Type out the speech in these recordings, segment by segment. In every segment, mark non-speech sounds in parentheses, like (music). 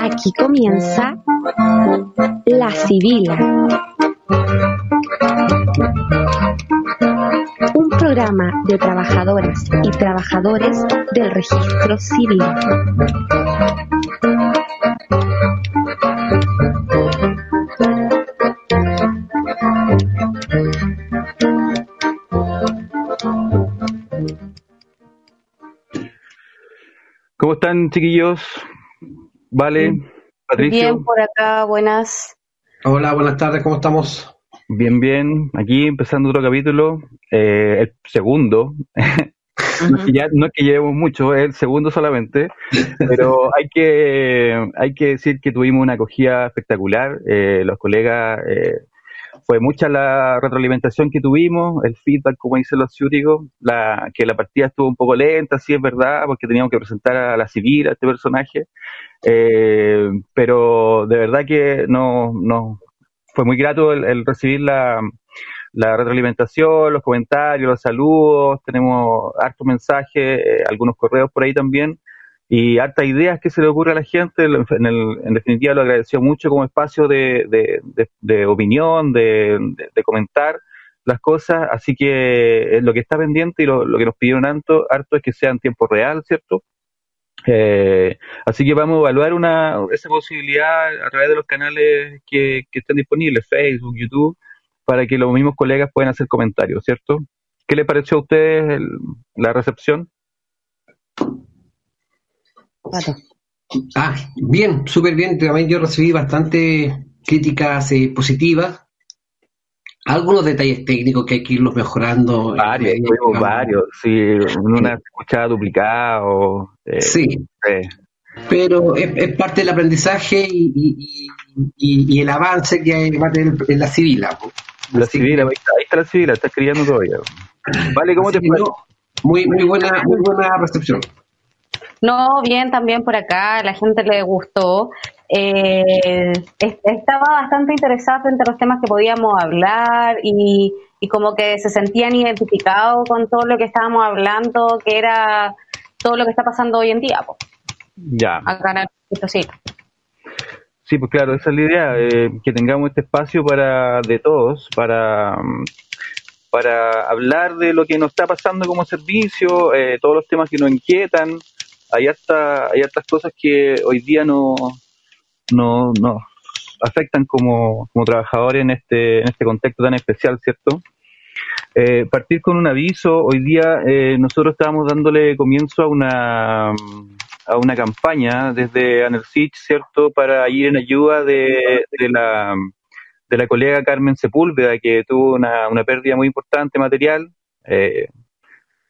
Aquí comienza La Civila. Un programa de trabajadoras y trabajadores del registro civil. Están, chiquillos? Vale, Patricio. Bien, por acá, buenas. Hola, buenas tardes, ¿cómo estamos? Bien, bien. Aquí empezando otro capítulo, eh, el segundo. (laughs) no, es que ya, no es que llevemos mucho, es el segundo solamente, pero hay que, hay que decir que tuvimos una acogida espectacular. Eh, los colegas, eh, fue mucha la retroalimentación que tuvimos, el feedback, como dicen los ciúticos, la, que la partida estuvo un poco lenta, sí es verdad, porque teníamos que presentar a la civil, a este personaje, eh, pero de verdad que no, no fue muy grato el, recibir la, la retroalimentación, los comentarios, los saludos, tenemos hartos mensajes, eh, algunos correos por ahí también, y hartas ideas que se le ocurre a la gente, en, definitiva lo agradeció mucho como espacio de, de, de, de opinión, de, comentar las cosas, así que eh, lo que está pendiente y lo, lo que nos pidieron harto, es que sea en tiempo real, ¿cierto? Eh, así que vamos a evaluar una, esa posibilidad a través de los canales que, que estén disponibles, Facebook, YouTube, para que los mismos colegas puedan hacer comentarios, ¿cierto? ¿Qué le pareció a ustedes el, la recepción? Pato. Ah, bien, súper bien. También yo recibí bastante críticas eh, positivas. Algunos detalles técnicos que hay que irlos mejorando. Varios, eh, varios, sí, una escuchada duplicado. Eh, Sí, eh, pero es, es parte del aprendizaje y, y- y- y el avance que hay- va a tener en la civil. po. la Así civil, que, ahí está, ahí está la civil, está escribiendo todavía. Vale, ¿cómo así te fue? no, muy, muy buena, muy buena recepción. No, bien también por acá, la gente le gustó. Eh, es- estaba bastante interesada frente a los temas que podíamos hablar y, y como que se sentían identificados con todo lo que estábamos hablando, que era todo lo que está pasando hoy en día, po, Ya, acá en el civil. sí, pues claro, esa es la idea, eh, que tengamos este espacio para de todos, para, para hablar de lo que nos está pasando como servicio, eh, todos los temas que nos inquietan. Hay harta, hay hartas cosas que hoy día no, no, nos afectan como, como trabajadores en este, en este contexto tan especial, ¿cierto? Eh, partir con un aviso, hoy día eh, nosotros estábamos dándole comienzo a una a una campaña desde ANERSIC, ¿cierto?, para ir en ayuda de, de la de la colega Carmen Sepúlveda, que tuvo una, una pérdida muy importante material. Eh,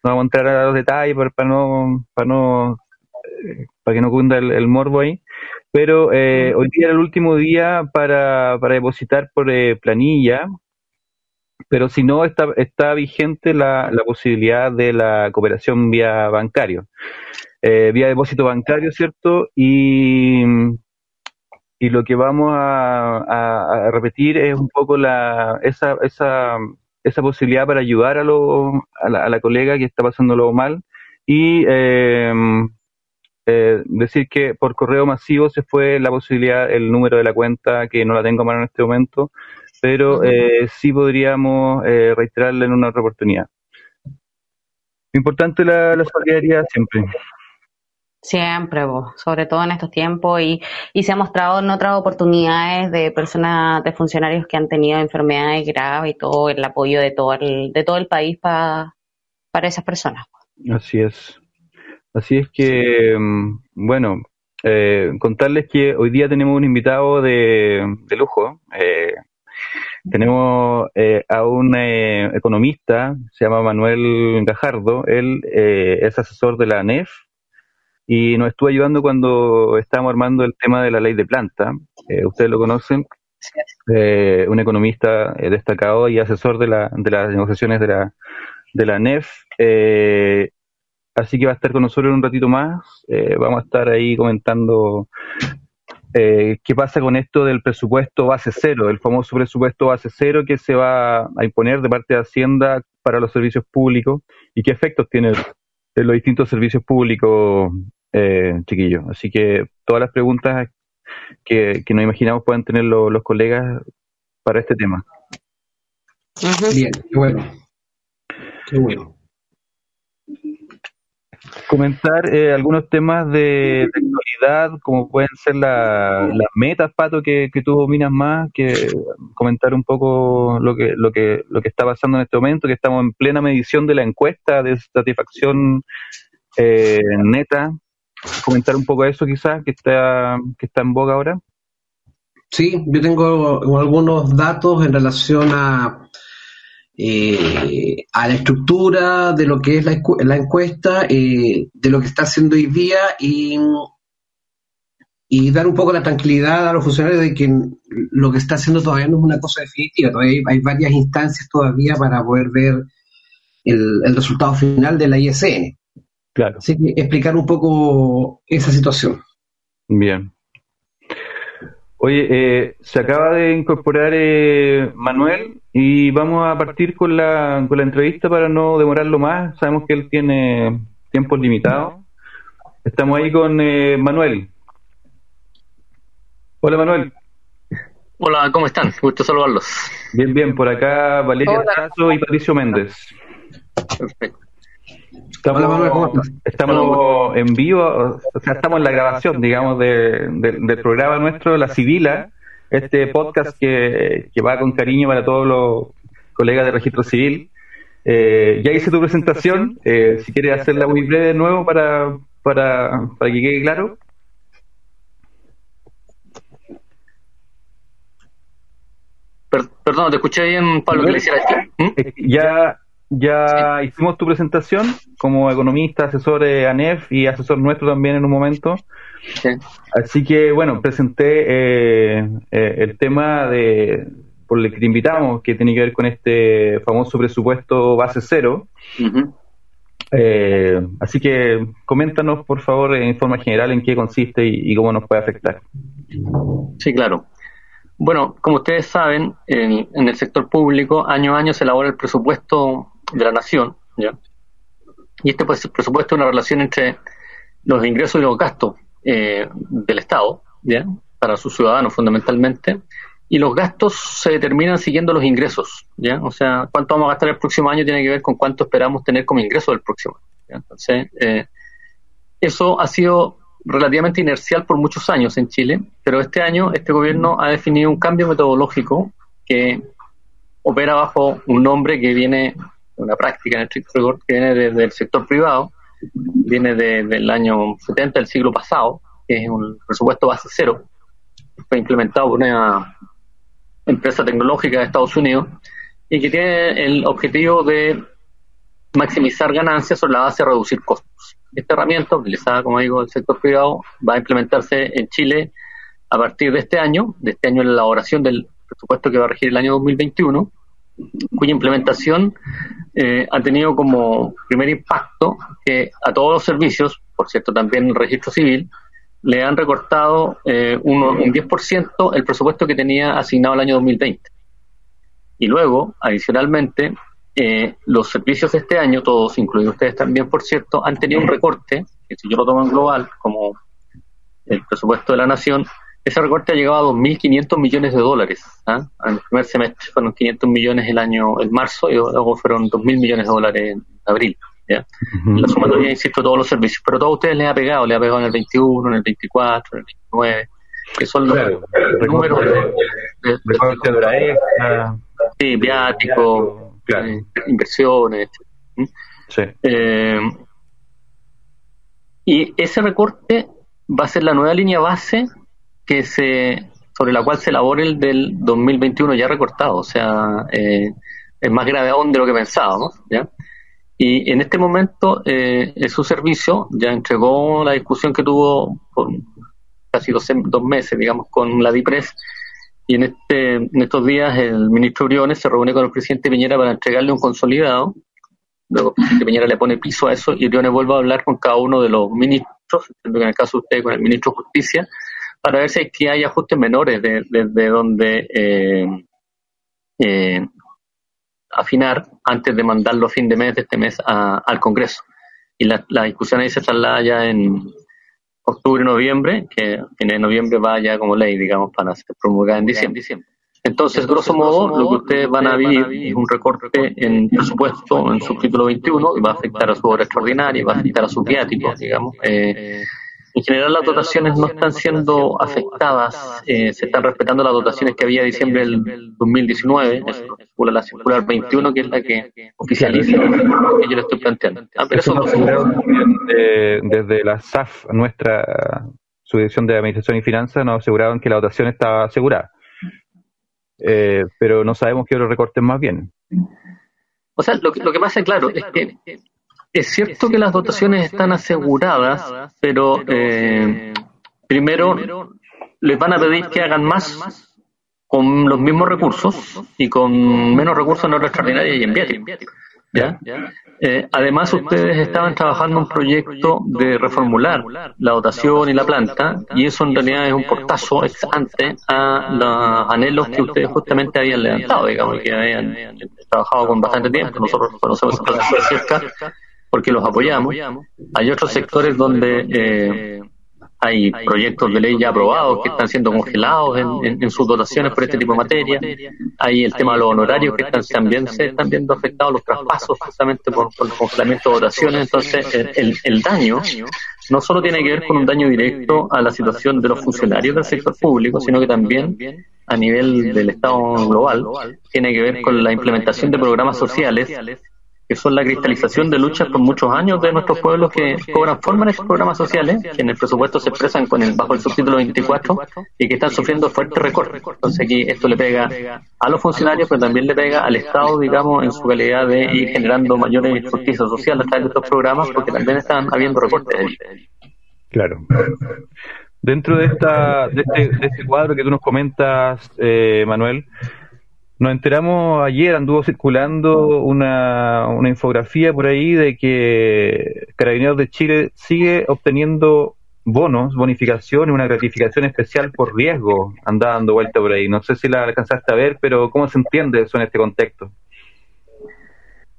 no vamos a entrar a los detalles para, no, para no para que no cunda el, el morbo ahí. Pero eh, hoy día era el último día para, para depositar por eh, planilla, pero si no, está, está vigente la, la posibilidad de la cooperación vía bancario, eh, vía depósito bancario, ¿cierto? Y, y lo que vamos a, a- a repetir es un poco la, esa, esa, esa posibilidad para ayudar a, lo, a, la, a la colega que está pasándolo mal y eh, eh, decir que por correo masivo se fue la posibilidad, el número de la cuenta, que no la tengo a mano en este momento, pero eh, sí podríamos eh, reiterarla en una otra oportunidad. Importante la, la solidaridad siempre. Siempre, vos, sobre todo en estos tiempos y, y se ha mostrado en otras oportunidades de personas, de funcionarios que han tenido enfermedades graves y todo, el apoyo de todo el, de todo el país pa- para esas personas. Así es. Así es que, mm, bueno, eh, contarles que hoy día tenemos un invitado de, de lujo. Eh, tenemos eh, a un eh, economista, se llama Manuel Gajardo. Él eh, es asesor de la ANEF y nos estuvo ayudando cuando estábamos armando el tema de la ley de planta. Eh, ustedes lo conocen. Un economista destacado y asesor de, la, de las negociaciones de la, de la ANEF. Así que va a estar con nosotros en un ratito más. Eh, vamos a estar ahí comentando eh, ¿qué pasa con esto del presupuesto base cero, el famoso presupuesto base cero que se va a imponer de parte de Hacienda para los servicios públicos y qué efectos tiene en los distintos servicios públicos, eh, chiquillos? Así que todas las preguntas que, nos imaginamos puedan tener los colegas para este tema. Bien, qué bueno. Qué bueno comentar eh, algunos temas de, actualidad, como pueden ser las metas, Pato, que, que tú dominas más, que comentar un poco lo que, lo, que, lo que está pasando en este momento, que estamos en plena medición de la encuesta de satisfacción eh, neta. Comentar un poco eso quizás, que está, que está en boga ahora. Sí, yo tengo algunos datos en relación a eh, a la estructura de lo que es la, la encuesta, eh, de lo que está haciendo hoy día y, y dar un poco la tranquilidad a los funcionarios de que lo que está haciendo todavía no es una cosa definitiva, todavía hay, varias instancias todavía para poder ver el, el resultado final de la ISN. Claro. Así que explicar un poco esa situación. Bien. Oye, eh, se acaba de incorporar eh, Manuel y vamos a partir con la, con la entrevista para no demorarlo más. Sabemos que él tiene tiempos limitados. Estamos ahí con eh, Manuel. Hola Manuel. Hola, ¿cómo están? Gusto saludarlos. Bien, bien, por acá Valeria Tazo y Patricio Méndez. Perfecto. Estamos, en vivo, o sea, estamos en la grabación, digamos, del programa nuestro, La Civila, este podcast que, va con cariño para todos los colegas de registro civil. Eh, ya hice tu presentación, eh, si quieres hacerla muy breve de nuevo para, para, para que quede claro. perdón, te escuché bien, Pablo, que le ¿Mm? Ya ya hicimos tu presentación como economista, asesor de ANEF y asesor nuestro también en un momento. Así que, bueno, presenté eh, eh, el tema de por el que te invitamos, que tiene que ver con este famoso presupuesto base cero. Eh, así que coméntanos, por favor, en forma general, en qué consiste y, cómo nos puede afectar. Sí, claro. Bueno, como ustedes saben, en, en, el sector público, año a año se elabora el presupuesto de la nación, ¿ya? Y este pues, presupuesto es una relación entre los ingresos y los gastos eh, del Estado, ¿ya? Para sus ciudadanos fundamentalmente, y los gastos se determinan siguiendo los ingresos, ¿ya? O sea, cuánto vamos a gastar el próximo año tiene que ver con cuánto esperamos tener como ingreso del próximo año. Entonces, eh, eso ha sido relativamente inercial por muchos años en Chile, pero este año este gobierno ha definido un cambio metodológico que opera bajo un nombre que viene una práctica en el rigor que viene desde el sector privado, viene del año 70 del siglo pasado, que es un presupuesto base cero, fue implementado por una empresa tecnológica de Estados Unidos y que tiene el objetivo de maximizar ganancias sobre la base de reducir costos. Esta herramienta, utilizada, como digo, el sector privado, va a implementarse en Chile a partir de este año, de este año la elaboración del presupuesto que va a regir el año 2021, cuya implementación eh, ha tenido como primer impacto que a todos los servicios, por cierto también el registro civil, le han recortado eh, un, un 10% el presupuesto que tenía asignado el año 2020. Y luego, adicionalmente, eh, los servicios de este año, todos, incluidos ustedes también, por cierto, han tenido un recorte, que si yo lo tomo en global, como el presupuesto de la nación, ese recorte ha llegado a 2.500 millones de dólares. ¿ah? En el primer semestre fueron 500 millones el año, en marzo, y luego fueron 2.000 millones de dólares en abril. ¿ya? La sumatoria, insisto, todos los servicios. Pero a todos ustedes les ha pegado, les ha pegado en el 21, en el 24, en el 29, que son los números de, de, sí, viáticos, eh, inversiones. Sí. Eh, y ese recorte va a ser la nueva línea base que se sobre la cual se elabore el del 2021 ya recortado, o sea, eh, es más grave aún de lo que pensábamos, ¿ya? Y en este momento, eh, su servicio ya entregó la discusión que tuvo por casi dos, dos meses, digamos, con la DIPRES, y en, este, en estos días el ministro Briones se reúne con el presidente Piñera para entregarle un consolidado, luego el presidente Piñera le pone piso a eso, y Briones vuelve a hablar con cada uno de los ministros, en el caso de usted con el ministro de Justicia, para ver si hay, ajustes menores desde de, donde eh, eh, afinar antes de mandarlo a fin de mes de este mes al Congreso. Y la, la discusión ahí se traslada ya en octubre, noviembre, que en noviembre va ya como ley, digamos, para ser promulgada en diciembre. Entonces, grosso modo, lo que ustedes van a vivir es un recorte en presupuesto en su título 21 y va a afectar a su obra extraordinaria, va a afectar a sus viáticos, digamos. Eh, en general las dotaciones no están siendo afectadas, eh, se están respetando las dotaciones que había en diciembre del 2019, la circular 21 que es la que oficializa lo que yo le estoy planteando. Ah, pero eso, desde la SAF, nuestra subdirección de Administración y Finanzas, nos aseguraban que la dotación estaba asegurada. Eh, pero no sabemos qué otros recortes más bien. O sea, lo que, lo que pasa, claro, es que es cierto que las dotaciones están aseguradas, pero eh, primero les van a pedir que hagan más con los mismos recursos y con menos recursos en obra extraordinaria y en viático. ¿ya? Eh, además, ustedes estaban trabajando un proyecto de reformular la dotación y la planta, y eso en realidad es un portazo ex ante a los anhelos que ustedes justamente habían levantado, digamos, que habían trabajado con bastante tiempo. Nosotros conocemos (laughs) de cerca porque los apoyamos. Hay otros sectores donde eh, hay proyectos de ley ya aprobados que están siendo congelados en, sus dotaciones por este tipo de materia. Hay el tema de los honorarios que están, también se están viendo afectados, los traspasos justamente por, el congelamiento de dotaciones. Entonces, el, el, daño no solo tiene que ver con un daño directo a la situación de los funcionarios del sector público, sino que también a nivel del Estado global tiene que ver con la implementación de programas sociales que son la cristalización de luchas por muchos años de nuestros pueblos que cobran forma en estos programas sociales, que en el presupuesto se expresan con el, bajo el subtítulo 24 y que están sufriendo fuertes recortes. Entonces aquí esto le pega a los funcionarios, pero también le pega al Estado, digamos, en su calidad de ir generando mayores justicia social a través de estos programas, porque también están habiendo recortes. Claro. Dentro de, esta, de, este, de este cuadro que tú nos comentas, eh, Manuel, nos enteramos ayer, anduvo circulando una, una infografía por ahí de que Carabineros de Chile sigue obteniendo bonos, bonificaciones, una gratificación especial por riesgo, anda dando vuelta por ahí. No sé si la alcanzaste a ver, pero ¿cómo se entiende eso en este contexto?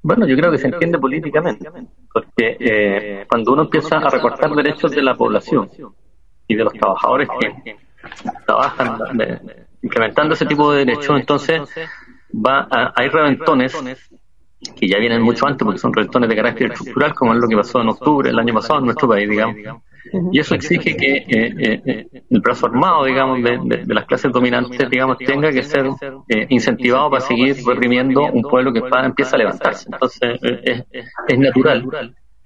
Bueno, yo creo que se entiende políticamente, porque eh, cuando uno empieza a recortar derechos de la población y de los trabajadores que trabajan implementando ese tipo de derechos, entonces va hay reventones que ya vienen mucho antes porque son reventones de carácter estructural, como es lo que pasó en octubre el año pasado en nuestro país, digamos. Y eso exige que eh, eh, eh, el brazo armado, digamos, de, las clases dominantes, digamos, tenga que ser incentivado para seguir reprimiendo un pueblo que empieza a levantarse. Entonces, es, es natural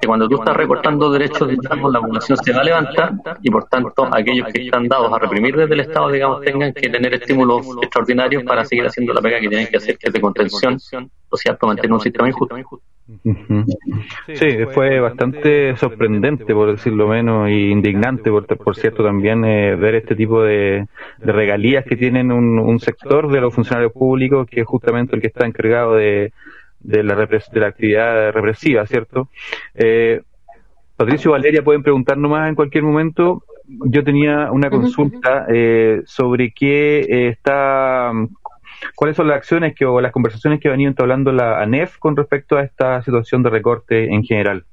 que cuando tú estás recortando derechos, digamos, la población se va a levantar y por tanto aquellos que están dados a reprimir desde el Estado, digamos, tengan que tener estímulos extraordinarios para seguir haciendo la pega que tienen que hacer, que es de contención o sea, para mantener un sistema injusto. Sí, fue bastante sorprendente, por decirlo menos, y indignante, por, por cierto, también eh, ver este tipo de, regalías que tienen un, un sector de los funcionarios públicos, que es justamente el que está encargado de de la, de la actividad represiva, ¿cierto? Eh, Patricio Valeria, pueden preguntarnos más en cualquier momento. Yo tenía una consulta eh, sobre qué eh, está, cuáles son las acciones que, o las conversaciones que ha venido entablando la ANEF con respecto a esta situación de recorte en general.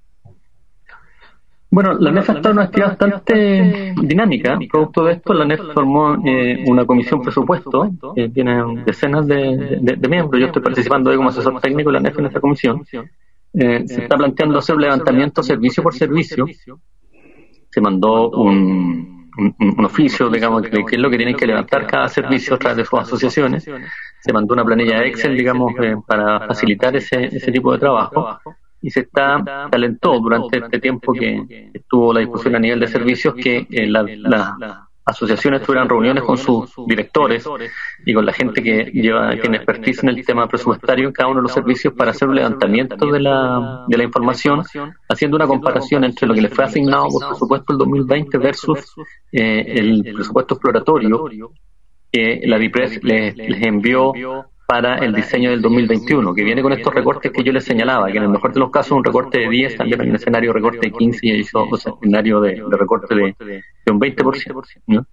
Bueno, la NEF está en una actividad bastante dinámica. Producto de esto, la NEF formó eh, una comisión presupuesto, que tiene decenas de, miembros. Yo estoy participando como asesor técnico de la NEF en esta comisión. Eh, se está planteando hacer un levantamiento servicio por servicio. Se mandó un, oficio, digamos, de qué es lo que tienen que levantar cada servicio a través de sus asociaciones. Se mandó una planilla Excel, digamos, eh, para facilitar ese, ese tipo de trabajo y se está talentó durante este tiempo que estuvo la discusión a nivel de servicios que eh, las asociaciones tuvieran reuniones con sus directores y con la gente que lleva tiene expertise en el tema presupuestario en cada uno de los servicios para hacer un levantamiento de la, de la información haciendo una comparación entre lo que le fue asignado por presupuesto el 2020 versus eh, el presupuesto exploratorio que la DIPRES les, les envió para el diseño del 2021, que viene con estos recortes que yo les señalaba, que en el mejor de los casos un recorte de 10, también en un escenario recorte de 15 y hizo un escenario de, recorte de, un 20%.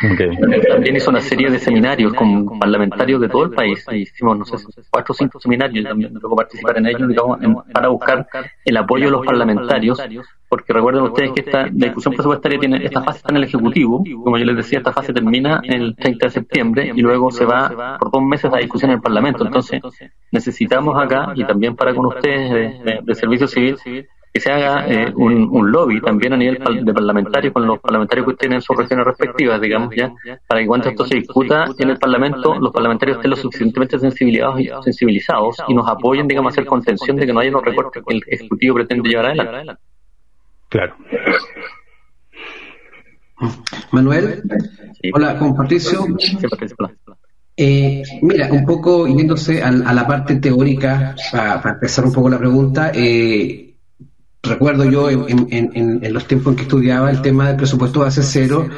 También hizo una serie de seminarios con parlamentarios de todo el país. Hicimos, no sé, cuatro o cinco seminarios, también participar en ellos, para buscar el apoyo de los parlamentarios, porque recuerden ustedes que esta, la discusión presupuestaria tiene, esta fase está en el Ejecutivo, como yo les decía, esta fase termina el 30 de septiembre y luego se va por dos meses a discusión en el Parlamento. Entonces, necesitamos acá, y también para con ustedes de, de Servicio Civil, que se haga eh, un, un, lobby también a nivel de parlamentarios con los parlamentarios que tienen sus regiones respectivas, digamos, ya, para que cuando esto se discuta en el Parlamento, los parlamentarios estén lo suficientemente sensibilizados y, sensibilizados y nos apoyen, digamos, a hacer contención de que no haya los recortes que el Ejecutivo pretende llevar adelante. Claro. Manuel, hola, con Patricio. Eh, mira, un poco yéndose a, a la parte teórica, para, para, empezar un poco la pregunta, eh, recuerdo yo en, los tiempos en que estudiaba el tema del presupuesto base cero,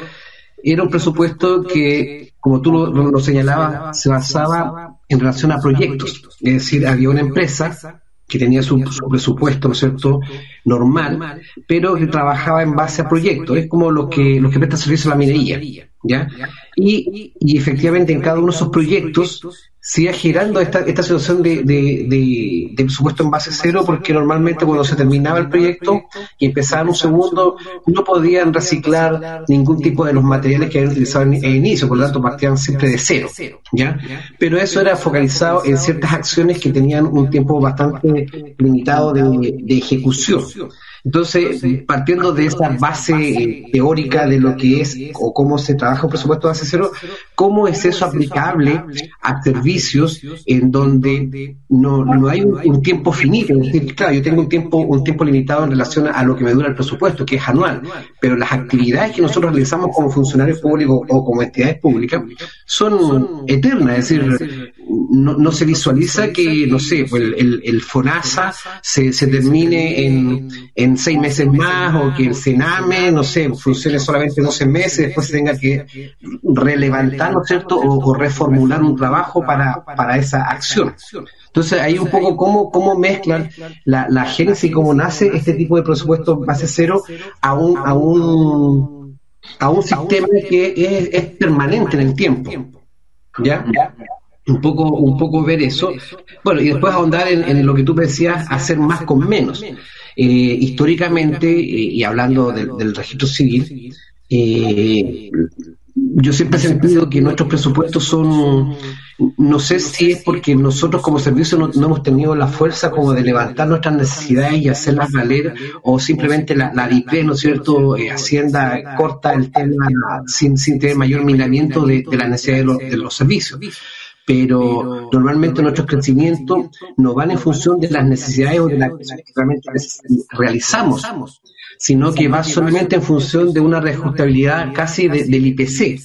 era un presupuesto que, como tú lo, señalabas, se basaba en relación a proyectos. Es decir, había una empresa que tenía su, presupuesto, ¿no es cierto?, normal, pero que trabajaba en base a proyectos. Es como lo que, lo que presta servicio a la minería, ¿ya? Y, y efectivamente en cada uno de esos proyectos siga girando esta, esta situación de, de, presupuesto en base cero, porque normalmente cuando se terminaba el proyecto y empezaba un segundo, no podían reciclar ningún tipo de los materiales que habían utilizado en inicio, por lo tanto partían siempre de cero, ¿ya? Pero eso era focalizado en ciertas acciones que tenían un tiempo bastante limitado de, de ejecución. Entonces, partiendo de esa base teórica de lo que es o cómo se trabaja un presupuesto base cero, ¿cómo es eso aplicable a servicios en donde no, no hay un, tiempo finito? Es decir, claro, yo tengo un tiempo, un tiempo limitado en relación a lo que me dura el presupuesto, que es anual, pero las actividades que nosotros realizamos como funcionarios públicos o como entidades públicas son eternas, es decir, no, no se visualiza que, no sé, pues el, el, FONASA se, se termine en, en seis meses más o que el CENAME, no sé, funcione solamente 12 meses, después se tenga que relevantar, ¿no es cierto?, o, reformular un trabajo para, para esa acción. Entonces, ahí un poco cómo, cómo mezclan la, la génesis y cómo nace este tipo de presupuesto base cero a un, a un, a un sistema que es, es permanente en el tiempo. ¿Ya? Un poco, un poco ver eso. Bueno, y después ahondar en, lo que tú decías, hacer más con menos. Eh, históricamente, eh, y hablando del, registro civil, eh, yo siempre he sentido que nuestros presupuestos son, no sé si es porque nosotros como servicio no, hemos tenido la fuerza como de levantar nuestras necesidades y hacerlas valer, o simplemente la, la ¿no es cierto? Hacienda corta el tema sin, sin tener mayor miramiento de, la necesidad de, de los servicios pero normalmente nuestros crecimientos no van en función de las necesidades o de las que realmente realizamos, sino que va solamente en función de una reajustabilidad casi del IPC.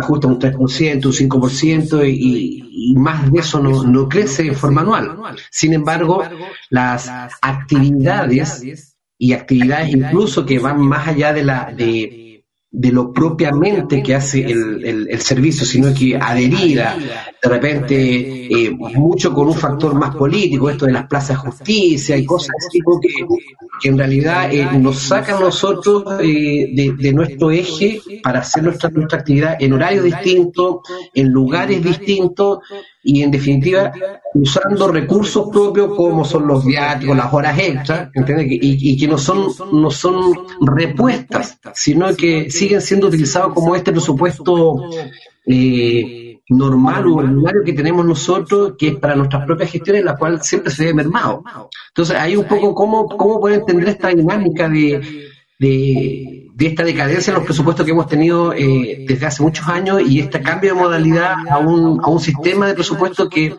Ajusta un 3%, un 5% y, y más de eso no, no crece en forma anual. Sin embargo, las actividades y actividades incluso que van más allá de la de de lo propiamente que hace el, el, servicio, sino que adherida de repente eh, mucho con un factor más político, esto de las plazas de justicia y cosas así que, que en realidad eh, nos sacan nosotros eh, de, de, nuestro eje para hacer nuestra, nuestra actividad en horarios distintos, en lugares distintos y en definitiva usando recursos propios como son los viáticos, las horas extras, Y, y, que no son, no son repuestas, sino que siguen siendo utilizados como este presupuesto eh, normal o ordinario que tenemos nosotros, que es para nuestras propias gestiones, la cual siempre se ve mermado. Entonces, hay un poco cómo, cómo pueden entender esta dinámica de de esta decadencia en los presupuestos que hemos tenido eh, desde hace muchos años y este cambio de modalidad a un, a un sistema de presupuesto que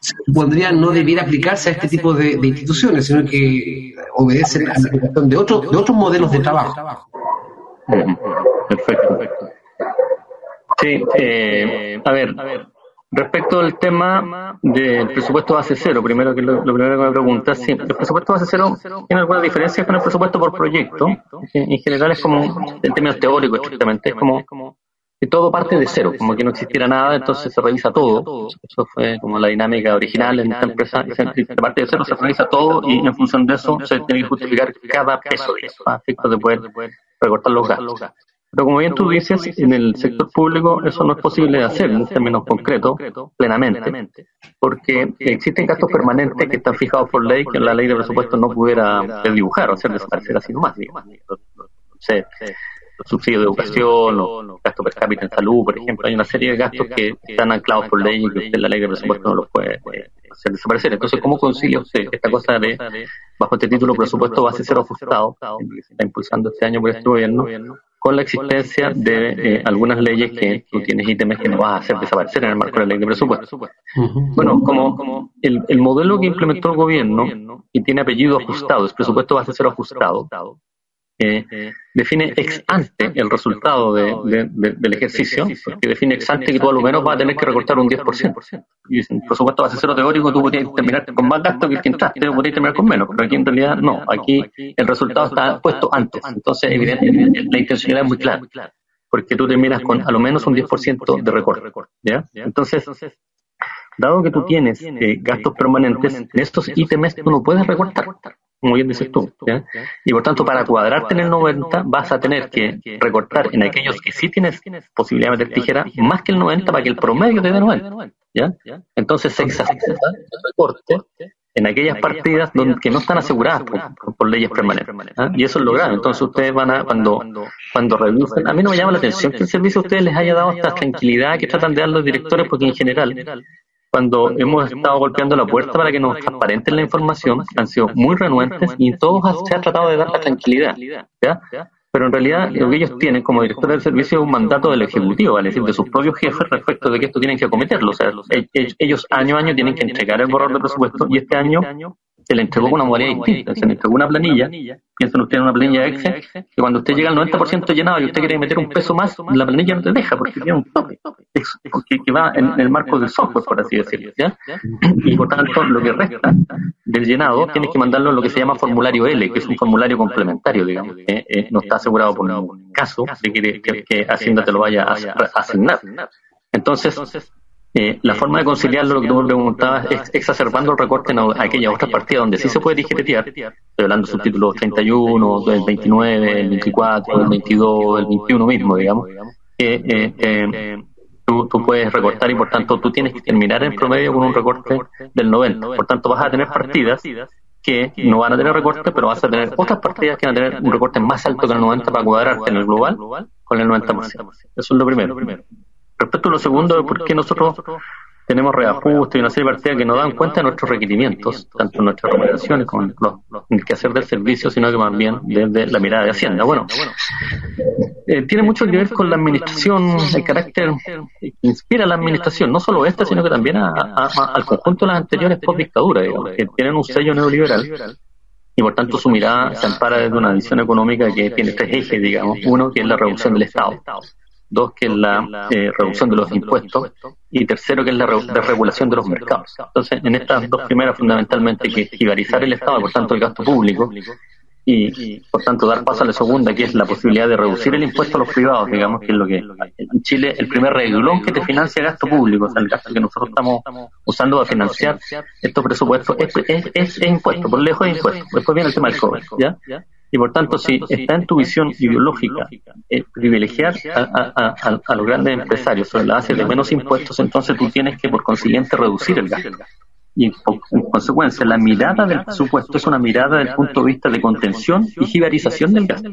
se supondría no debiera aplicarse a este tipo de, instituciones, sino que obedece a la aplicación de, otros de otros modelos de trabajo. Perfecto. Sí, eh, a ver, a ver, Respecto al tema del presupuesto base cero, primero que lo, primero que me preguntas, sí, el presupuesto base cero tiene algunas diferencias con el presupuesto por proyecto. En general es como, en términos teóricos estrictamente, es como que todo parte de cero, como que no existiera nada, entonces se revisa todo. Eso fue como la dinámica original en esta empresa, se parte de cero, se revisa todo y en función de eso se tiene que justificar cada peso de eso, a efectos de poder recortar los gastos. Pero como bien tú dices, en el sector público eso no es posible de hacer en términos concretos, plenamente, porque existen gastos permanentes que están fijados por ley que la ley de presupuesto no pudiera dibujar o hacer desaparecer así nomás. sé, subsidios de educación o gastos per cápita en salud, por ejemplo, hay una serie de gastos que están anclados por ley y que la ley de presupuesto no los puede hacer desaparecer. Entonces, ¿cómo concilia usted esta cosa de, bajo este título, presupuesto base cero ajustado, que se está impulsando este año por este gobierno, con la existencia de eh, algunas leyes que tú tienes ítems que no vas a hacer desaparecer en el marco de la ley de presupuesto. Bueno, como, como el, el modelo que implementó el gobierno y tiene apellido ajustado, es presupuesto base cero ajustado, eh, define ex ante el resultado de, del ejercicio, porque define ex ante que tú a lo menos vas a tener que recortar un 10%. Y dicen, por supuesto, base cero teórico, tú podrías terminar con más gasto que el que entraste, o podrías terminar con menos, pero aquí en realidad no, aquí el resultado está puesto antes. Entonces, evidentemente, la intencionalidad es muy clara, porque tú terminas con a lo menos un 10% de recorte. ¿ya? Entonces, dado que tú tienes eh, gastos permanentes, en estos ítems tú no puedes recortar como bien dices tú. Y por tanto, para cuadrarte en el 90, vas a tener que recortar en aquellos que sí tienes posibilidad de meter tijera más que el 90 para que el promedio te dé 90. ¿ya? Entonces se exacerba el recorte en aquellas partidas donde, que no están aseguradas por, leyes permanentes. Y eso es lo grave. Entonces ustedes van a, cuando, cuando reducen, a mí no me llama la atención que el servicio a ustedes les haya dado esta tranquilidad que tratan de dar los directores, porque en general cuando hemos estado golpeando la puerta para que nos transparenten la información, han sido muy renuentes y todos se ha tratado de dar la tranquilidad. ¿ya? Pero en realidad lo que ellos tienen como directores del servicio es un mandato del Ejecutivo, es decir, de sus propios jefes respecto de que esto tienen que acometerlo. O sea, ellos año a año tienen que entregar el borrador de presupuesto y este año se le entregó una modalidad distinta. Se le entregó una planilla, piensen ustedes en una planilla Excel, que cuando usted llega al 90% llenado y usted quiere meter un peso más, la planilla no te deja porque tiene un tope, que, va en, el marco del software, por así decirlo. ¿ya? Y por tanto, lo que resta del llenado tienes que mandarlo en lo que se llama formulario L, que es un formulario complementario, digamos, que eh, no está asegurado por ningún caso de que, que Hacienda te lo vaya a asignar. Entonces, eh, la forma de conciliarlo, lo que tú me preguntabas, es exacerbando el recorte en aquella otra partida donde sí se puede digeretear. Estoy hablando de subtítulos 31, del 29, el 24, el 22, el 21 mismo, digamos. Eh, eh, tú, tú, puedes recortar y por tanto tú tienes que terminar en promedio con un recorte del 90. Por tanto vas a tener partidas que no van a tener recorte, pero vas a tener otras partidas que van a tener un recorte más alto que el 90 para cuadrarte en el global con el 90%. Eso es lo primero. Respecto a lo segundo, ¿por qué nosotros tenemos reajuste y una serie de partidas que no dan cuenta de nuestros requerimientos, tanto nuestras recomendaciones como los, el quehacer del servicio, sino que más bien desde la mirada de Hacienda. Bueno, eh, tiene mucho que ver con la administración, el carácter que inspira la administración, no solo esta, sino que también al conjunto de las anteriores post dictadura, que tienen un sello neoliberal y por tanto su mirada se ampara desde una visión económica que tiene tres ejes, digamos. Uno, que es la reducción del Estado dos que es la eh, reducción de los impuestos. y tercero que es la desregulación de los mercados. Entonces, en estas dos primeras fundamentalmente que jibarizar el Estado, por tanto el gasto público, y por tanto dar paso a la segunda, que es la posibilidad de reducir el impuesto a los privados, digamos, que es lo que en Chile el primer reglón que te financia gasto público, o sea, el gasto que nosotros estamos usando para financiar estos presupuestos es, es, impuesto, por lejos de impuesto. Después viene el tema del COVID, ¿ya? Y por tanto, si está en tu visión ideológica eh, privilegiar a, a, los grandes empresarios sobre la base de menos impuestos, entonces tú tienes que, por consiguiente, reducir el gasto. Y en, consecuencia, la mirada del presupuesto es una mirada desde el punto de vista de contención y jibarización del gasto.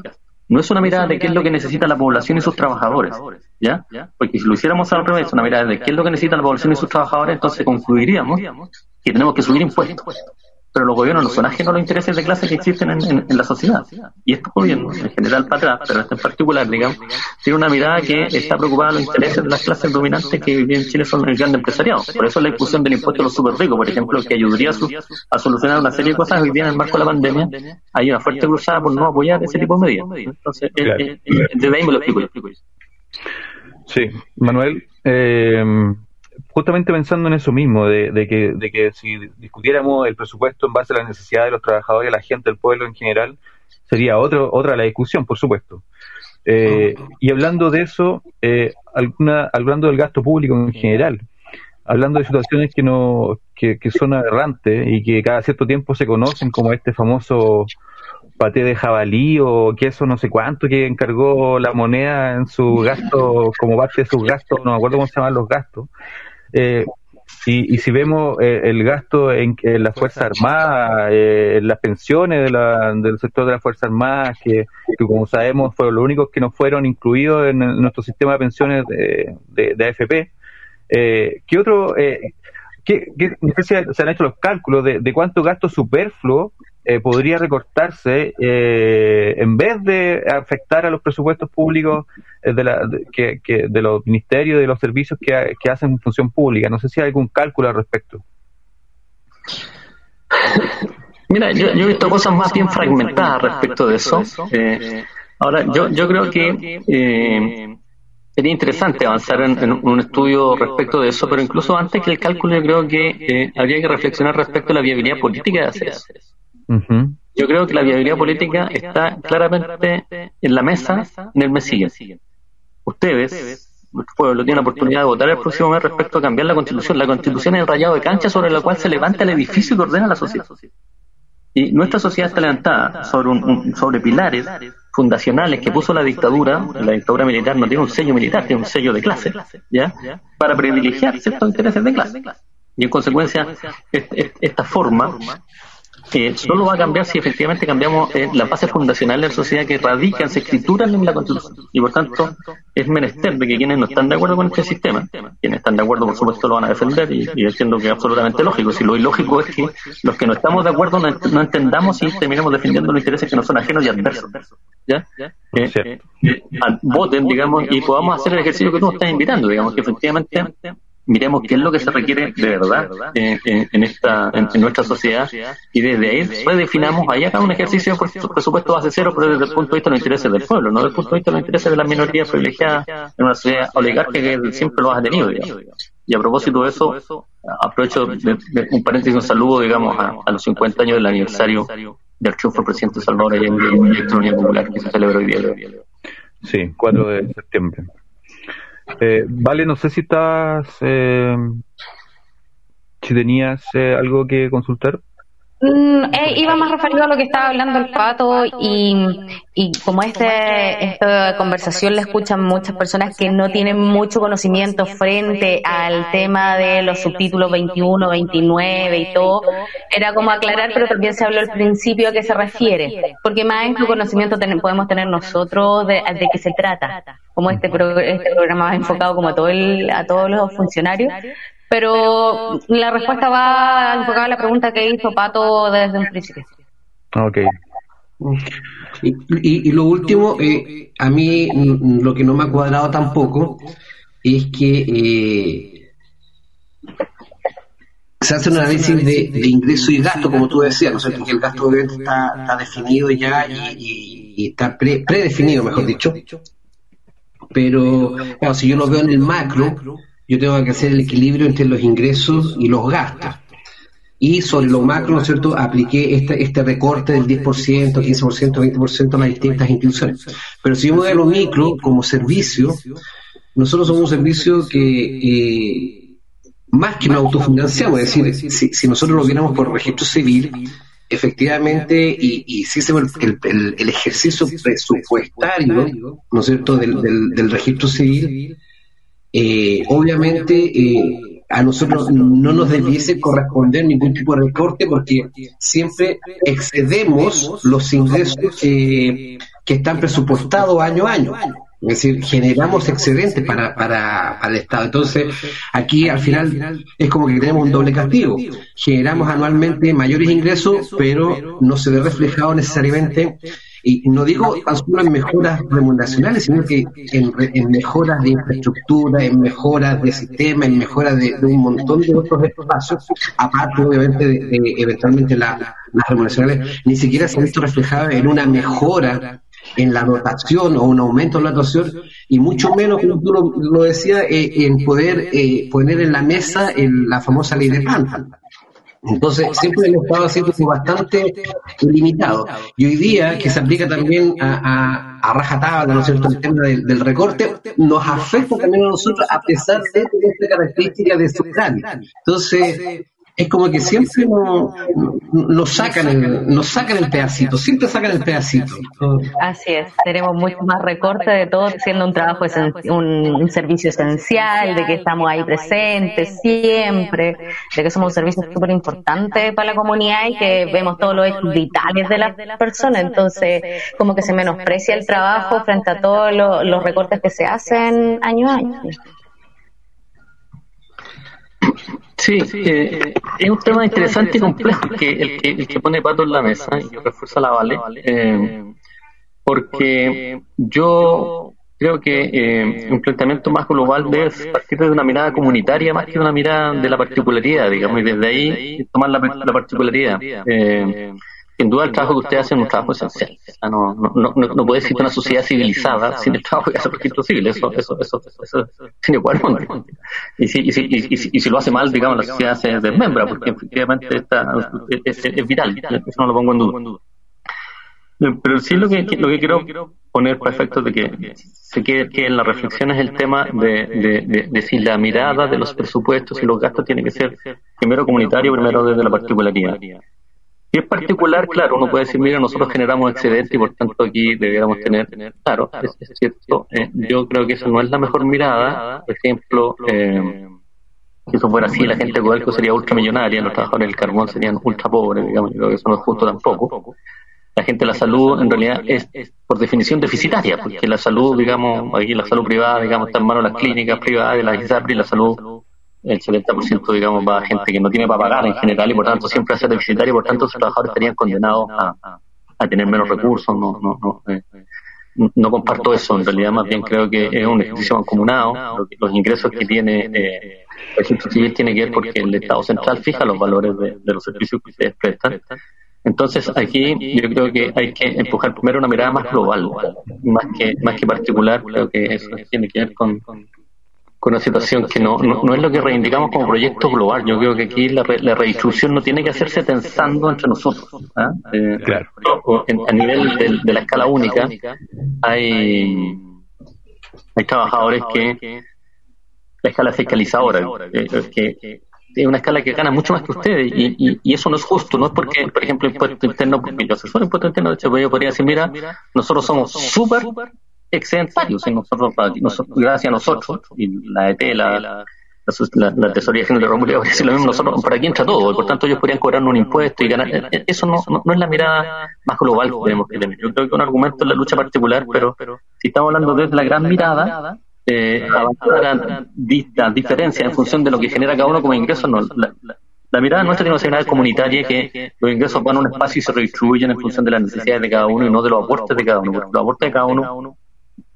No es una mirada de qué es lo que necesita la población y sus trabajadores, ¿ya? Porque si lo hiciéramos al revés, una mirada de qué es lo que necesita la población y sus trabajadores, entonces concluiríamos que tenemos que subir impuestos pero los gobiernos no son ajenos a los intereses de clase que existen en, la sociedad. Y estos gobiernos, en general para atrás, pero este en particular, digamos, tiene una mirada que está preocupada de los intereses de las clases dominantes que viven en Chile son el gran empresariado. Por eso la discusión del impuesto a los super ricos, por ejemplo, que ayudaría a, solucionar una serie de cosas hoy día en el marco de la pandemia, hay una fuerte cruzada por no apoyar ese tipo de medidas. Entonces, eh, eh, eh, desde ahí me lo explico. Sí, Manuel, eh, justamente pensando en eso mismo, de, que, de que si discutiéramos el presupuesto en base a las necesidades de los trabajadores y la gente, del pueblo en general, sería otro, otra la discusión, por supuesto. Eh, y hablando de eso, eh, alguna, hablando del gasto público en general, hablando de situaciones que no que, que son aberrantes y que cada cierto tiempo se conocen como este famoso paté de jabalí o queso no sé cuánto que encargó la moneda en su gasto, como parte de sus gastos, no me acuerdo cómo se llaman los gastos. Eh, y, si vemos eh, el gasto en, en la Fuerza Armada, eh, en las pensiones de la, del sector de la Fuerza Armada, que, como sabemos fueron los únicos que no fueron incluidos en, nuestro sistema de pensiones de, de, AFP, eh, ¿qué otro, eh, qué, no sé si se han hecho los cálculos de, de cuánto gasto superfluo eh, podría recortarse eh, en vez de afectar a los presupuestos públicos eh, de, la, que, de los ministerios de los servicios que, que, hacen función pública. No sé si hay algún cálculo al respecto. Mira, yo, he visto cosas más bien fragmentadas respecto de eso. ahora, yo, yo creo que sería interesante avanzar en, un estudio respecto de eso, pero incluso antes que el cálculo yo creo que habría que reflexionar respecto a la viabilidad política de hacer eso. Yo creo que la viabilidad política está claramente en la mesa en el mes siguiente. Ustedes, el pueblo, tienen la oportunidad de votar el próximo mes respecto a cambiar la constitución. La constitución es el rayado de cancha sobre la cual se levanta el edificio que ordena la sociedad. Y nuestra sociedad está levantada sobre, un, sobre pilares fundacionales que puso la dictadura, la dictadura militar no tiene un sello militar, tiene un sello de clase, ¿ya? Para privilegiar ciertos intereses de clase. Y en consecuencia, esta forma que solo va a cambiar si efectivamente cambiamos eh, la base fundacional de la sociedad que radican, se escrituran en la Constitución. Y por tanto, es menester de que quienes no están de acuerdo con este sistema, quienes están de acuerdo, por supuesto, lo van a defender y, y entiendo que es absolutamente lógico. Si lo ilógico es que los que no estamos de acuerdo no, entendamos y terminemos defendiendo los intereses que no son ajenos y adversos. ¿Ya? Que, voten, digamos, y podamos hacer el ejercicio que tú estás invitando, digamos, que efectivamente miremos qué es lo que se requiere de verdad en, esta en, nuestra sociedad. y desde ahí redefinamos ahí acá un ejercicio de presupuesto base cero pero desde el punto de vista de los intereses del pueblo no desde el punto de vista de los intereses de las minorías privilegiadas en una sociedad oligárquica que siempre lo ha tenido y a propósito de eso aprovecho un paréntesis un saludo digamos a, los 50 años del aniversario del triunfo del presidente Salvador Allende y la Unión Popular que se celebra hoy día sí 4 de septiembre eh, vale, no sé si estás, eh, si tenías eh, algo que consultar. Mm, eh, iba más referido a lo que estaba hablando el pato y, y como este, esta conversación la escuchan muchas personas que no tienen mucho conocimiento frente al tema de los subtítulos 21, 29 y todo, era como aclarar, pero también se habló al principio a qué se refiere, porque más en tu conocimiento podemos tener nosotros de, de qué se trata, como este, este programa más enfocado como a, todo el, a todos los funcionarios, pero la respuesta va enfocada a la pregunta que hizo Pato desde un principio. Ok. Y, lo último, eh, a mí lo que no me ha cuadrado tampoco es que eh, se hace un análisis de, ingreso y gasto, como tú decías, ¿no sé, que el gasto obviamente está, está definido ya y, está predefinido, mejor dicho. Pero, claro, si yo lo veo en el macro, yo tengo que hacer el equilibrio entre los ingresos y los gastos. Y sobre lo macro, ¿no es cierto?, apliqué este, este recorte del 10%, 15%, 20% a las distintas instituciones. Pero si yo me voy a lo micro como servicio, nosotros somos un servicio que eh, más que nos autofinanciamos, es decir, si, nosotros lo viéramos por registro civil, efectivamente, y, y si hacemos el, el, ejercicio presupuestario, ¿no es cierto?, del, del, del registro civil, eh, obviamente eh, a nosotros no nos debiese corresponder ningún tipo de recorte porque siempre excedemos los ingresos que están presupuestados año a año. Es decir, generamos excedentes para, para, para el Estado. Entonces, aquí al final es como que tenemos un doble castigo. Generamos anualmente mayores ingresos, pero no se ve reflejado necesariamente y no digo tan solo en mejoras remuneracionales, sino que en, mejoras de infraestructura, en mejoras de sistema, en mejoras de, un montón de otros espacios, aparte obviamente de, eventualmente las remuneracionales, ni siquiera se han visto reflejadas en una mejora en la dotación o un aumento en la dotación y mucho menos, como tú lo, decías, eh, en poder eh, poner en la mesa en la famosa ley de planta entonces, siempre hemos estado haciendo bastante limitado. Y hoy día, que se aplica también a, a, rajatabla, ¿no es cierto?, el tema del, recorte, nos afecta también a nosotros a pesar de esta característica de su Entonces, es como que siempre nos, sacan el, nos sacan el pedacito, siempre sacan el pedacito. Así es, tenemos mucho más recorte de todo, siendo un trabajo, un, servicio esencial, de que estamos ahí presentes siempre, de que somos un servicio súper importante para la comunidad y que vemos todos los hechos vitales de las personas. Entonces, como que se menosprecia el trabajo frente a todos los recortes que se hacen año a año. Sí, eh, es un tema interesante y complejo que el, que el que pone Pato en la mesa y que refuerza la Vale, eh, porque yo creo que eh, un planteamiento más global debe partir de una mirada comunitaria más que de una mirada de la particularidad, digamos, y desde ahí tomar la, la particularidad. Eh, sin duda el trabajo que usted hace es un trabajo esencial. no, no, no, no puede existir una sociedad civilizada sin el trabajo que hace registro civil. Eso, eso, eso, eso, tiene y si, y, si, y, si, y si lo hace mal, digamos, la sociedad se desmembra, porque efectivamente está, es, es, vital. Eso no lo pongo en duda. Pero sí lo que, lo que quiero poner para efectos de que se quede que en la reflexión es el tema de, de, de, de, si la mirada de los presupuestos y los gastos tiene que ser primero comunitario, primero desde la particularidad. Y en particular, claro, uno puede decir, mira, nosotros generamos excedente y por tanto aquí debiéramos tener, claro, es, cierto, eh, yo creo que eso no es la mejor mirada, por ejemplo, eh, si eso fuera así, la gente de Codelco sería ultramillonaria, los trabajadores del carbón serían ultra pobres, digamos, yo creo que eso no es justo tampoco. La gente de la salud en realidad es por definición deficitaria, porque la salud, digamos, aquí la salud privada, digamos, está en manos de las clínicas privadas, de las ISAPRI, la salud el 70% digamos va a gente que no tiene para pagar en general y por tanto siempre ser deficitario y por tanto los trabajadores estarían condenados a, a tener menos recursos no no no eh, no comparto eso. En realidad más bien creo que es un ejercicio mancomunado. Los ingresos que tiene eh, el registro civil tiene que ver porque el Estado central fija los valores de, los servicios que ustedes prestan. Entonces aquí yo creo que hay que empujar primero una mirada más global más que más que particular. Creo que eso tiene que ver con una situación que no, no, es lo que reivindicamos como proyecto global. Yo creo que aquí la, la redistribución no tiene que hacerse pensando entre nosotros. ¿ah? Eh, claro. a nivel de, la escala única, hay, hay trabajadores que la escala fiscalizadora, eh, que, es una escala que gana mucho más que ustedes y, y, eso no es justo, no es porque, por ejemplo, el impuesto interno, yo asesor impuesto interno, de hecho, yo podría decir, mira, nosotros somos súper excedentarios en nosotros, gracias a nosotros, y la ET, la, la, la, Tesorería General de Romulo, lo mismo, nosotros, por aquí entra todo, por tanto ellos podrían cobrar un impuesto y ganar, eh, eso no, no, es la mirada más global que tenemos que tener. Yo creo que un argumento es la lucha particular, pero si estamos hablando desde la gran mirada, eh, avanzar a distintas diferencias en función de lo que genera cada uno como ingreso, no, la, mirada nuestra tiene una ser comunitaria que los ingresos van a un espacio y se redistribuyen en función de las necesidades de cada uno y no de los aportes de cada uno. Porque los aportes de cada uno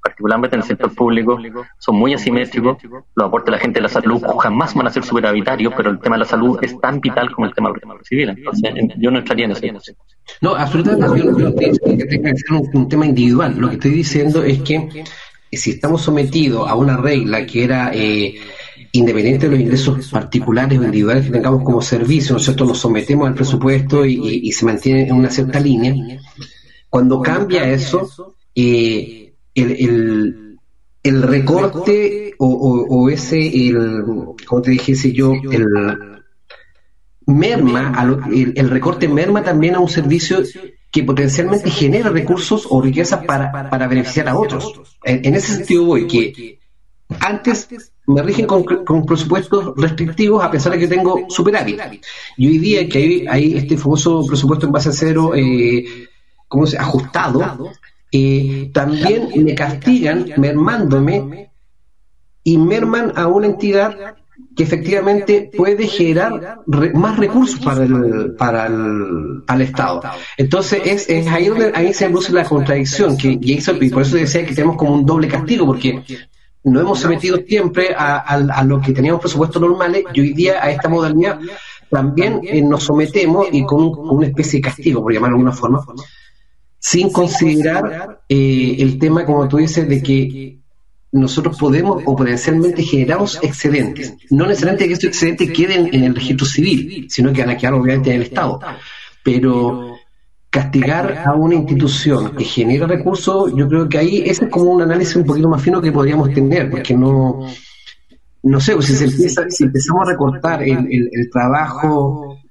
particularmente en el sector público, son muy asimétricos. Los aportes de la gente de la salud jamás van a ser superavitarios, pero el tema de la salud es tan vital como el tema del civil. Entonces, yo no entraría en ese. No, absolutamente. Yo no estoy que tenga que un, tema individual. Lo que estoy diciendo es que si estamos sometidos a una regla que era eh, independiente de los ingresos particulares o individuales que tengamos como servicio, nosotros nos sometemos al presupuesto y, se mantiene en una cierta línea. Cuando cambia eso, eh, el, el, recorte o, ese, el, como te dijese yo, el merma, el, recorte merma también a un servicio que potencialmente genera recursos o riquezas para, para beneficiar a otros. En, ese sentido voy, que antes me rigen con, con, presupuestos restrictivos a pesar de que tengo superávit. Y hoy día que hay, hay este famoso presupuesto en base a cero, eh, ¿cómo se ajustado? Eh, también me castigan mermándome y merman a una entidad que efectivamente puede generar más recursos para el, para el, Estado. Entonces es, es ahí donde ahí se produce la contradicción, que, y, por eso decía que tenemos como un doble castigo, porque no hemos sometido siempre a, a, lo que teníamos presupuestos normales y hoy día a esta modalidad también eh, nos sometemos y con, con, una especie de castigo, por llamarlo de alguna forma, sin considerar eh, el tema, como tú dices, de que nosotros podemos o potencialmente generamos excedentes. No necesariamente que estos excedentes queden en el registro civil, sino que van a quedar obviamente en el Estado. Pero castigar a una institución que genera recursos, yo creo que ahí ese es como un análisis un poquito más fino que podríamos tener, porque no no sé, pues, si, se empieza, si empezamos a recortar el, el, trabajo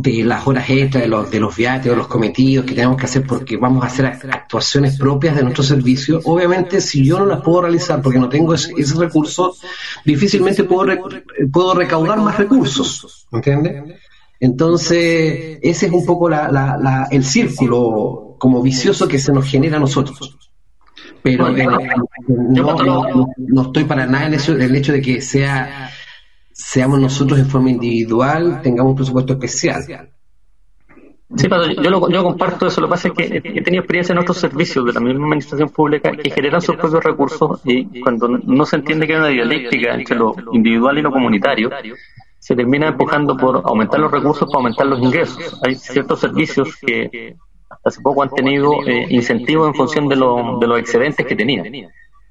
de las horas extras, de los, de los viajes, de los cometidos que tenemos que hacer porque vamos a hacer actuaciones propias de nuestro servicio, obviamente si yo no las puedo realizar porque no tengo ese, recurso, difícilmente puedo, puedo recaudar más recursos, ¿entiendes? Entonces, ese es un poco la, la, el círculo como vicioso que se nos genera a nosotros. Pero eh, no, estoy para nada en eso, el hecho de que sea seamos nosotros en forma individual, tengamos un presupuesto especial. Sí, yo, lo, yo comparto eso. Lo que pasa es que he tenido experiencia en otros servicios de la misma administración pública que generan sus propios recursos y cuando no se entiende que hay una dialéctica entre lo individual y lo comunitario, se termina empujando por aumentar los recursos para aumentar los ingresos. Hay ciertos servicios que hasta hace poco han tenido eh, incentivos en función de, de los excedentes que tenían.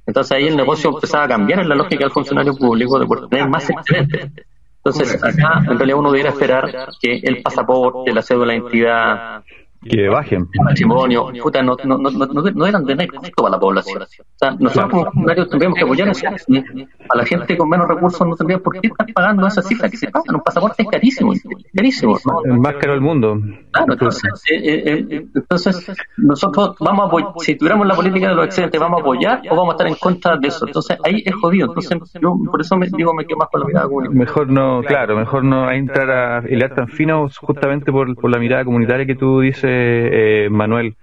Entonces ahí el negocio empezaba a cambiar en la lógica del funcionario público de tener más excedentes. Entonces acá en realidad uno debiera esperar que el pasaporte, la cédula de identidad, que bajen. El matrimonio, puta, no, no, no, no, eran de nada costo para la población. O sea, nosotros como funcionarios tendríamos que apoyar eso. A la gente con menos recursos no tendría por qué estar pagando esa cifra que se paga. Un pasaporte es carísimo, carísimo. El más caro del mundo. Claro, entonces, eh, eh, eh, entonces nosotros vamos a apoyar, si tuviéramos la política de los excedentes, ¿vamos a apoyar o vamos a estar en contra de eso? Entonces ahí es jodido. Entonces yo por eso me digo, me quedo más con la mirada comunitaria. Mejor no, claro, mejor no entrar a hilar tan fino justamente por, por la mirada comunitaria que tú dices eh, Manuel.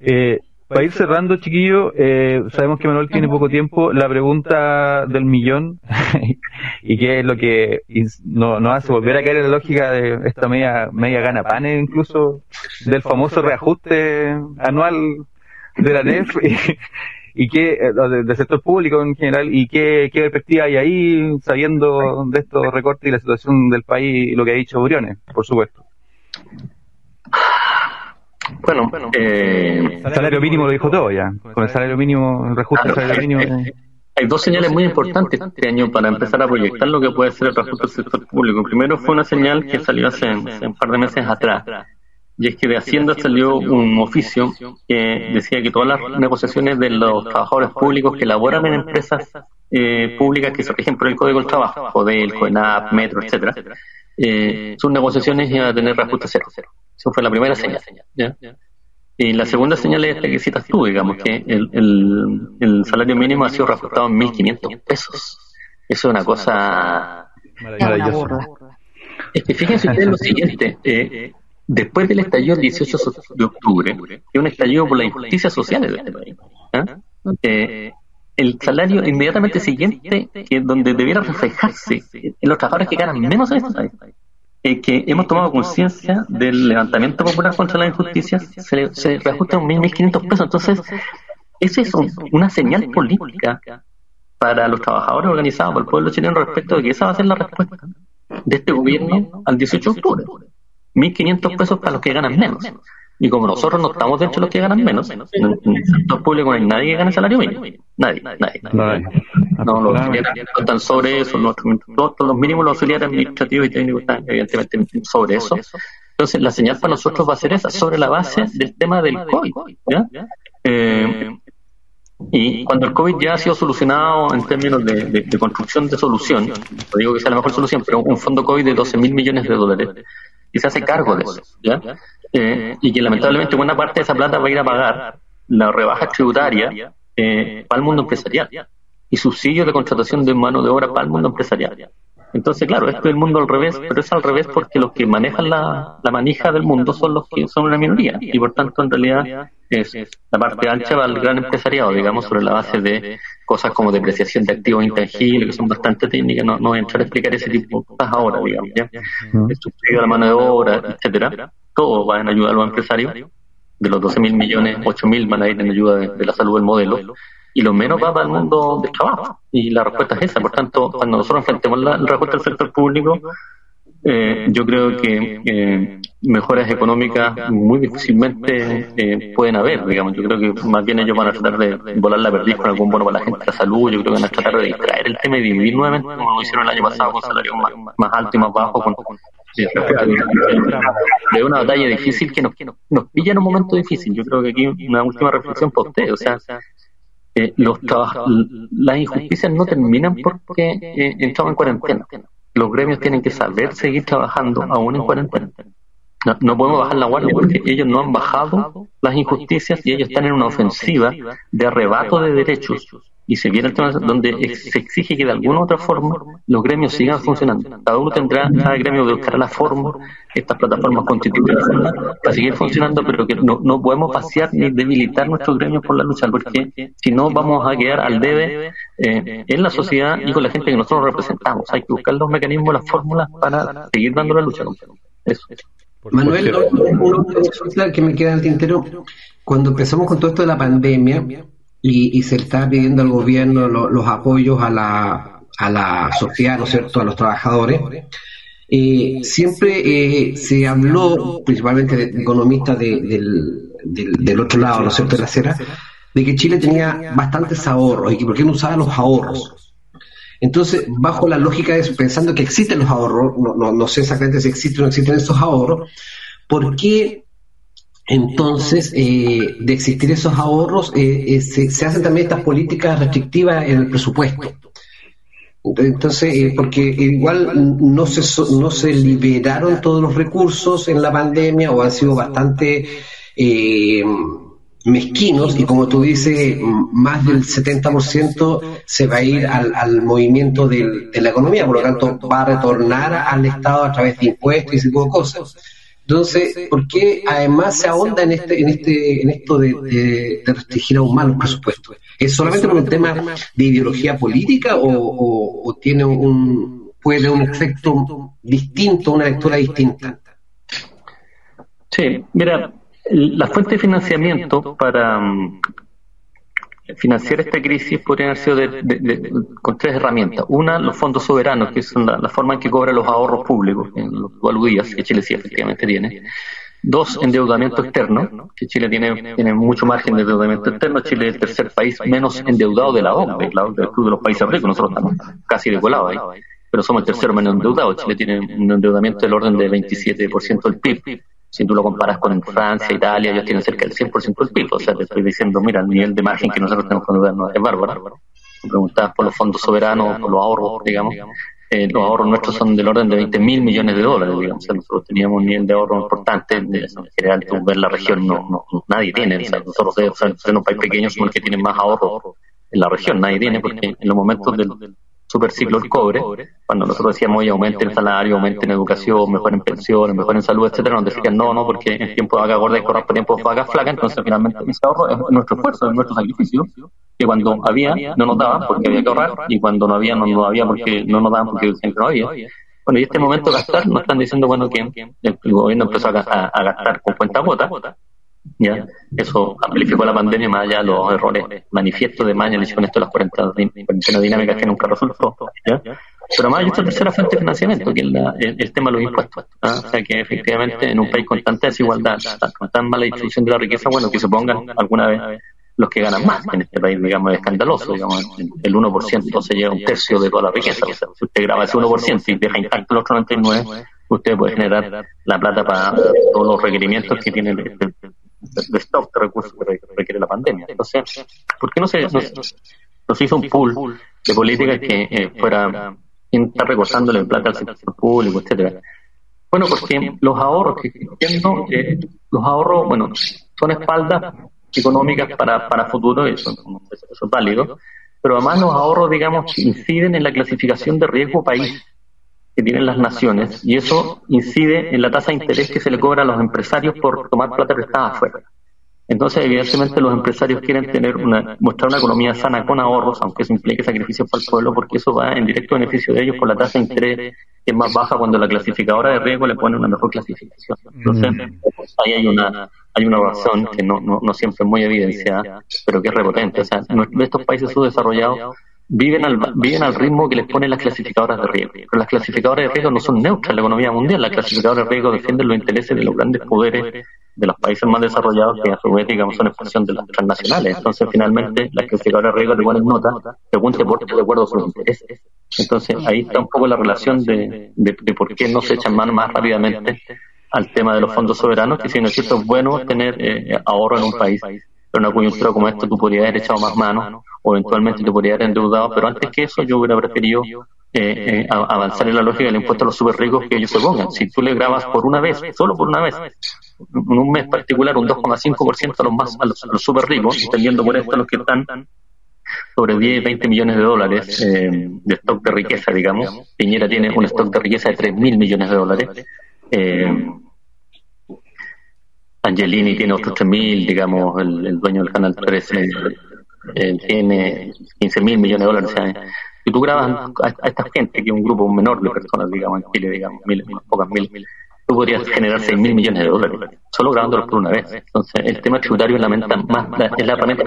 Eh, para ir cerrando, chiquillo, eh, sabemos que Manuel tiene poco tiempo. La pregunta del millón, (laughs) y qué es lo que nos no hace volver a caer en la lógica de esta media, media gana panes, incluso del famoso reajuste anual de la NEF, (laughs) y, qué, eh, del sector público en general, y qué, qué perspectiva hay ahí, sabiendo de estos recortes y la situación del país, lo que ha dicho Briones, por supuesto. Bueno, eh, el salario mínimo lo dijo todo ya. Con el salario mínimo, el reajuste del salario mínimo. Hay, dos señales muy importantes este año para empezar a proyectar lo que puede ser el reajuste del sector público. Primero fue una señal que salió hace, un par de meses atrás. Y es que de Hacienda salió un oficio que decía que todas las negociaciones de los trabajadores públicos que laboran en empresas eh, públicas que se rigen por el Código del Trabajo, CODEL, COENAP, Metro, etcétera, eh, sus negociaciones iban a tener reajuste cero. Esa fue la primera señal. Y la segunda señal es la que citas tú, digamos, que el, el, salario mínimo ha sido reajustado en 1.500 pesos. Eso es una cosa maravillosa. Es que fíjense ustedes lo siguiente, eh, después del estallido del 18 de octubre, que es un estallido por las injusticias sociales de este país, ¿ah? eh, el salario inmediatamente siguiente, que donde debiera reflejarse en los trabajadores que ganan menos en este país, eh, que hemos tomado conciencia del levantamiento popular contra las injusticias, se, se reajusta a 1.500 pesos. Entonces, eso es una señal política para los trabajadores organizados por el pueblo chileno respecto de que esa va a ser la respuesta de este gobierno al 18 de octubre. 1.500 pesos para los que ganan menos. Y como nosotros no estamos dentro de los que ganan menos, en el sector público no hay nadie que gane salario mínimo. Nadie, nadie. nadie. No, los auxiliares están sobre eso, los, todos los mínimos los auxiliares administrativos y técnicos están evidentemente sobre eso. Entonces, la señal para nosotros va a ser esa, sobre la base del tema del COVID. ¿ya? Eh, y cuando el COVID ya ha sido solucionado en términos de, de, construcción de solución, no digo que sea la mejor solución, pero un fondo COVID de 12 mil millones de dólares, y se hace cargo de eso, ¿ya? Eh, y que lamentablemente buena parte de esa plata va a ir a pagar la rebaja tributaria eh, para el mundo empresarial y subsidios de contratación de mano de obra para el mundo empresarial. Entonces, claro, esto es el mundo al revés, pero es al revés porque los que manejan la, la manija del mundo son los que son una minoría y por tanto en realidad es la parte ancha va al gran empresariado, digamos, sobre la base de cosas como depreciación de activos intangibles, que son bastante técnicas, no, no voy a entrar a explicar ese tipo de cosas ahora, digamos, ¿ya? El subsidio de la mano de obra, etcétera, todo va en ayuda a los empresarios, de los 12 mil millones, 8 mil van a ir en ayuda de, de la salud del modelo, y lo menos va para el mundo del trabajo. Y la respuesta es esa. Por tanto, cuando nosotros enfrentemos la, respuesta del sector público, eh, yo creo que eh, mejoras económicas muy difícilmente eh, pueden haber, digamos. Yo creo que más bien ellos van a tratar de volar la perdiz con algún bono para la gente de la salud. Yo creo que van a tratar de distraer el tema y dividir nuevamente, como lo hicieron el año pasado, con salarios más, más altos y más bajos. Con, de una batalla difícil que nos, nos, nos pilla en un momento difícil. Yo creo que aquí una última reflexión para usted. O sea, eh, los las injusticias no terminan porque eh, entramos en cuarentena. Los gremios tienen que saber seguir trabajando aún en cuarentena. No, podemos bajar la guardia porque ellos no han bajado las injusticias y ellos están en una ofensiva de arrebato de derechos y se viene el tema donde se exige que de alguna u otra forma los gremios sigan funcionando. Cada uno tendrá, cada gremio buscará la forma, estas plataformas constitutivas para seguir funcionando, pero que no, no podemos vaciar ni debilitar nuestros gremios por la lucha, porque si no vamos a quedar al debe eh, en la sociedad y con la gente que nosotros representamos. Hay que buscar los mecanismos, las fórmulas para seguir dando la lucha. Eso. Manuel, una que me queda el tintero, cuando empezamos con todo esto de la pandemia, y, se está pidiendo al gobierno los apoyos a la, a la sociedad, ¿no es cierto?, a los trabajadores. Eh, siempre eh, se habló, principalmente de economistas del, del, otro lado, ¿no es cierto?, de la acera, de que Chile tenía bastantes ahorros y que por qué no usaba los ahorros. Entonces, bajo la lógica de pensando que existen los ahorros, no, no, no sé exactamente si existen o no existen esos ahorros, ¿por qué entonces, eh, de existir esos ahorros, eh, eh, se, hacen también estas políticas restrictivas en el presupuesto. Entonces, porque igual no se, no se liberaron todos los recursos en la pandemia o han sido bastante mezquinos y como tú dices, más del 70% se va a ir al, movimiento de la economía, por lo tanto va a retornar al Estado a través de impuestos y ese tipo de cosas. Entonces, ¿por qué además se ahonda en este, en este, en esto de, restringir aún más los presupuestos? ¿Es solamente por un tema de ideología política o, tiene un, puede un efecto distinto, una lectura distinta? Sí, mira, la fuente de financiamiento para, financiar esta crisis podría haber sido con tres herramientas. Una, los fondos soberanos, que son la, forma en que cobra los ahorros públicos, en los que que Chile sí efectivamente tiene. Dos, endeudamiento externo, que Chile tiene, mucho margen de endeudamiento externo. Chile es el tercer país menos endeudado de la OCDE, la del Club de los Países Ricos. Nosotros estamos casi de colado ahí, pero somos el tercero menos endeudado. Chile tiene un endeudamiento del orden del 27% del PIB si tú lo comparas con Francia, Italia, ellos tienen cerca del 100% del PIB. O sea, te estoy diciendo, mira, el nivel de margen que nosotros tenemos con el es bárbaro. Preguntabas por los fondos soberanos, por los ahorros, digamos. Eh, los ahorros nuestros son del orden de 20 mil millones de dólares, digamos. O sea, nosotros teníamos un nivel de ahorro importante. En general, tú ves la región, no, no, nadie tiene. O sea, nosotros, o sea, en un país pequeño, somos los que tienen más ahorro en la región. Nadie tiene, porque en los momentos del super ciclo el cobre, cuando nosotros decíamos, oye, aumente el salario, aumente en educación, mejor en pensiones, mejor en salud, etcétera, nos decían, no, no, porque en tiempo de vaca gorda y correr por tiempo de vaca flaca, entonces finalmente ese ahorro es nuestro esfuerzo, es nuestro sacrificio, que cuando había, no nos daban porque había que ahorrar, y cuando no había, no nos había porque no nos daban porque siempre no había. Bueno, y este momento de gastar, nos están diciendo, bueno, que el, gobierno empezó a, gastar con cuenta gota, ¿ya? Eso amplificó la pandemia más allá de los errores manifiestos de Maña, con esto las cuarentenas dinámicas que nunca resultó, ¿ya? Pero además hay otra tercera fuente de financiamiento, que es el, tema de los impuestos. ¿ah? O sea que efectivamente en un país con tanta desigualdad, con tan mala distribución de la riqueza, bueno, que se pongan alguna vez los que ganan más, en este país, digamos, es escandaloso, digamos, el 1% se lleva un tercio de toda la riqueza. O sea, si usted graba ese 1% y deja intacto el otro 99%, usted puede generar la plata para todos los requerimientos que tiene el, de stock de recursos que requiere la pandemia. Entonces, ¿por qué no se nos, hizo un pool de políticas que eh, fuera quien está recortándole en plata al sector público, etcétera? Bueno, porque los ahorros que eh, los ahorros, bueno, son espaldas económicas para, para futuro, eso, eso es válido, pero además los ahorros, digamos, inciden en la clasificación de riesgo país que tienen las naciones y eso incide en la tasa de interés que se le cobra a los empresarios por tomar plata prestada afuera. Entonces, evidentemente, los empresarios quieren tener una, mostrar una economía sana con ahorros, aunque eso implique sacrificios para el pueblo, porque eso va en directo beneficio de ellos por la tasa de interés que es más baja cuando la clasificadora de riesgo le pone una mejor clasificación. Entonces, mm. ahí hay una hay una razón que no, no, no siempre es muy evidenciada, pero que es repotente. O sea, estos países subdesarrollados viven al, viven al ritmo que les ponen las clasificadoras de riesgo. Pero las clasificadoras de riesgo no son neutras en la economía mundial. Las clasificadoras de riesgo defienden los intereses de los grandes poderes de los países más desarrollados que a su vez, digamos, son expresión de las transnacionales. Entonces, finalmente, las clasificadoras de riesgo le ponen nota según se porte de acuerdo a sus intereses. Entonces, ahí está un poco la relación de, de, de por qué no se echan mano más rápidamente al tema de los fondos soberanos, que si no es cierto es bueno tener eh, ahorro en un país pero una coyuntura como esta tú podrías haber echado más mano o eventualmente te podrías haber endeudado, pero antes que eso yo hubiera preferido eh, eh, avanzar en la lógica del impuesto a los super ricos que ellos se pongan. Si tú le grabas por una vez, solo por una vez, en un mes particular un 2,5% a los más a los, super ricos, entendiendo por esto los que están sobre 10, 20 millones de dólares eh, de stock de riqueza, digamos. Piñera tiene un stock de riqueza de 3 mil millones de dólares. Eh, Angelini tiene otros 3 mil, digamos, el, dueño del canal 13 eh, tiene 15 mil millones de dólares. O sea, si tú grabas a, esta gente, que es un grupo menor de personas, digamos, en Chile, digamos, mil, pocas mil, tú podrías generar 6 mil millones de dólares, solo grabándolos por una vez. Entonces, el tema tributario es la, más, es la herramienta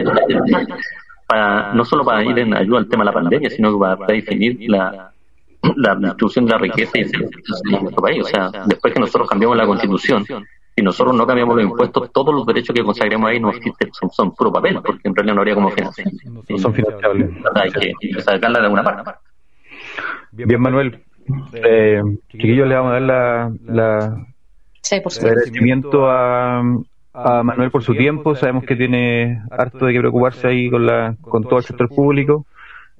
para, no solo para ir en ayuda al tema de la pandemia, sino para, definir la, la distribución de la riqueza y el en nuestro país. O sea, después que nosotros cambiamos la constitución, si nosotros no cambiamos los impuestos, todos los derechos que consagremos ahí no existen, son, puro papel, porque en realidad no habría como financiar. No son financiables. Hay que sacarla de alguna parte. Bien, Manuel. Eh, chiquillos, le vamos a dar la, la el agradecimiento a, a Manuel por su tiempo. Sabemos que tiene harto de que preocuparse ahí con, la, con todo el sector público.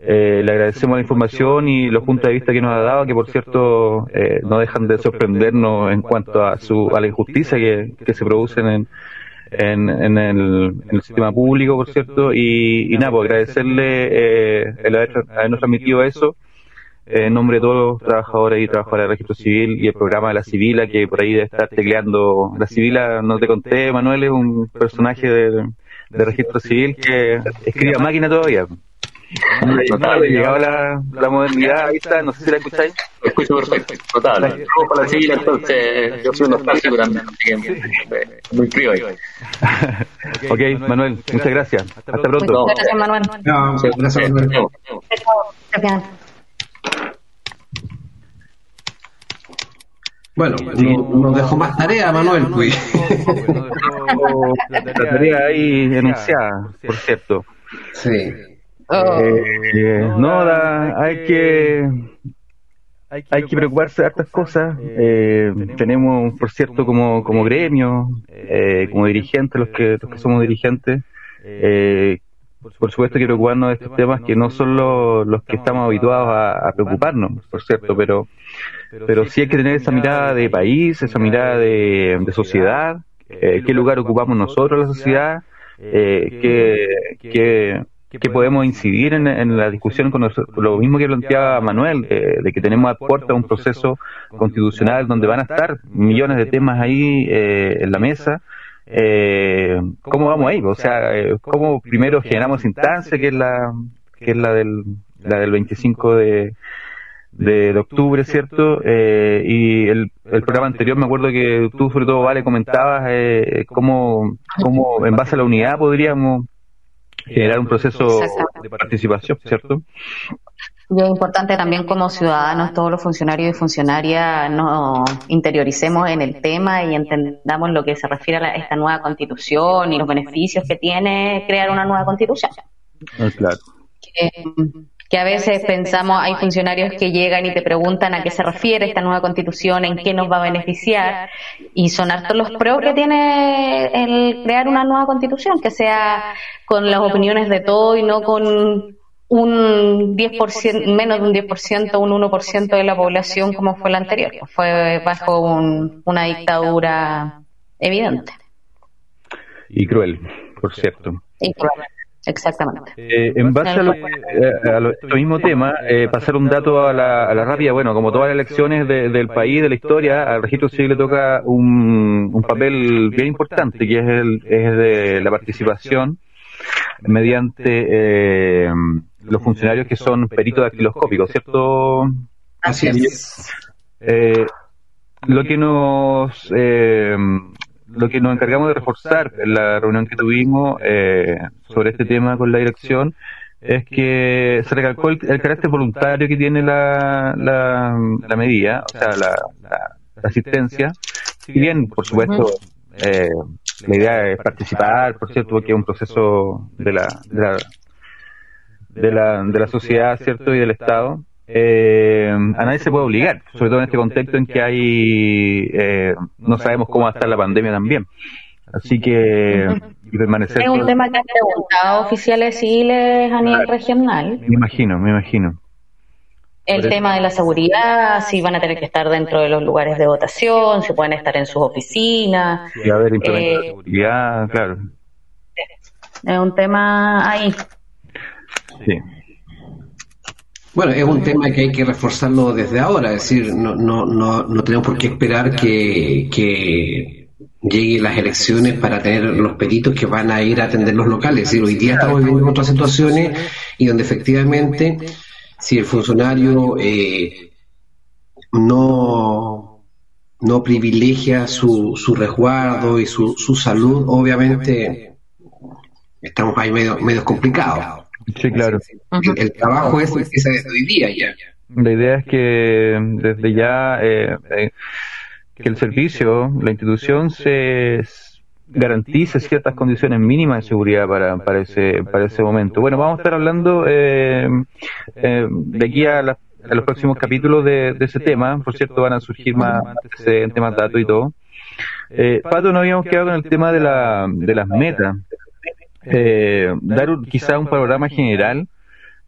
Eh, le agradecemos la información y los puntos de vista que nos ha dado, que por cierto eh, no dejan de sorprendernos en cuanto a, su, a la injusticia que, que se producen en, en, en, el, en el sistema público, por cierto. Y, y nada, pues agradecerle eh, el haber, habernos transmitido eso en nombre de todos los trabajadores y trabajadoras del registro civil y el programa de la Civila, que por ahí debe estar tecleando. La Civila, no te conté, Manuel, es un personaje de, de registro civil que escribe máquina todavía. No, llegado la, la modernidad, ahí está, no sé si la escucháis. Lo escucho perfecto, total. Vamos para la civil, entonces yo soy un nostálgico también, muy frío ahí. (laughs) ok, Manuel, muchas gracias. Hasta pronto. Gracias, Manuel. No, gracias, Manuel. Gracias. Bueno, nos dejó más tarea, Manuel. Pues. (laughs) la tarea ahí enunciada, por cierto. Sí. Eh, no, da, hay que hay que preocuparse de estas cosas. Eh, tenemos, por cierto, como, como gremio, eh, como dirigentes, los que, los que somos dirigentes, eh, por supuesto que preocuparnos de estos temas que no son los, los que estamos habituados a, preocuparnos, por cierto, pero, pero sí hay que tener esa mirada de país, esa mirada de, de sociedad, eh, qué lugar ocupamos nosotros en la sociedad, eh, qué, qué, podemos incidir en, la discusión con, lo mismo que planteaba Manuel, eh, de que tenemos a puerta un proceso constitucional donde van a estar millones de temas ahí eh, en la mesa eh, ¿cómo vamos ahí? O sea, eh, ¿cómo primero generamos instancia, que es la que es la del, la del 25 de, de, octubre, ¿cierto? Eh, y el, el programa anterior, me acuerdo que tú, sobre todo, Vale, comentabas eh, cómo, cómo, en base a la unidad, podríamos generar un proceso de participación, ¿cierto? Y es importante también como ciudadanos, todos los funcionarios y funcionarias nos interioricemos en el tema y entendamos lo que se refiere a esta nueva constitución y los beneficios que tiene crear una nueva constitución. Ah, claro. Que, a veces pensamos, hay funcionarios que llegan y te preguntan a qué se refiere esta nueva constitución, en qué nos va a beneficiar, y son hartos los pros que tiene el crear una nueva constitución, que sea con las opiniones de todo y no con un 10%, menos de un 10%, un 1% de la población como fue la anterior. Fue bajo una dictadura evidente. Y cruel, por cierto. Y cruel. Exactamente. Eh, en base a, lo, eh, este mismo tema, eh, pasar un dato a la, a la rápida, bueno, como todas las elecciones del país, de la historia, al registro civil le toca un, un papel bien importante, que es, el, es de la participación mediante eh, los funcionarios que son peritos dactiloscópicos, ¿cierto? Así es. Eh, lo que nos eh, lo que nos encargamos de reforzar en la reunión que tuvimos eh, sobre este tema con la dirección es que se recalcó el, carácter voluntario que tiene la, la, medida, o sea, la, asistencia. Si bien, por supuesto, eh, la idea es participar, por cierto, porque es un proceso de la, de la de la, de la sociedad, ¿cierto? Y del Estado. Eh, a nadie se puede obligar, sobre todo en este contexto en que hay, eh, no sabemos cómo va a estar la pandemia también. Así que permanecer. Es un tema que han preguntado oficiales civiles a nivel regional. Me imagino, me imagino. El tema de la seguridad, si van a tener que estar dentro de los lugares de votación, si pueden estar en sus oficinas. Y haber implementado eh, seguridad, claro. Es un tema ahí. Sí. Bueno, es un tema que hay que reforzarlo desde ahora, es decir, no, no, no, no tenemos por qué esperar que, que lleguen las elecciones para tener los peritos que van a ir a atender los locales. Es hoy día estamos viviendo otras situaciones y donde efectivamente si el funcionario eh, no, no privilegia su, su resguardo y su, su salud, obviamente estamos ahí medio, medio complicados. Sí, claro. El, trabajo es desde hoy día ya. La idea es que desde ya eh, eh, que el servicio, la institución se garantice ciertas condiciones mínimas de seguridad para, para, ese, para ese momento. Bueno, vamos a estar hablando eh, eh, de aquí a, los próximos capítulos de, ese tema. Por cierto, van a surgir más en temas datos y todo. Eh, Pato, no habíamos quedado con el tema de, la, de las metas. Eh, dar quizá un panorama general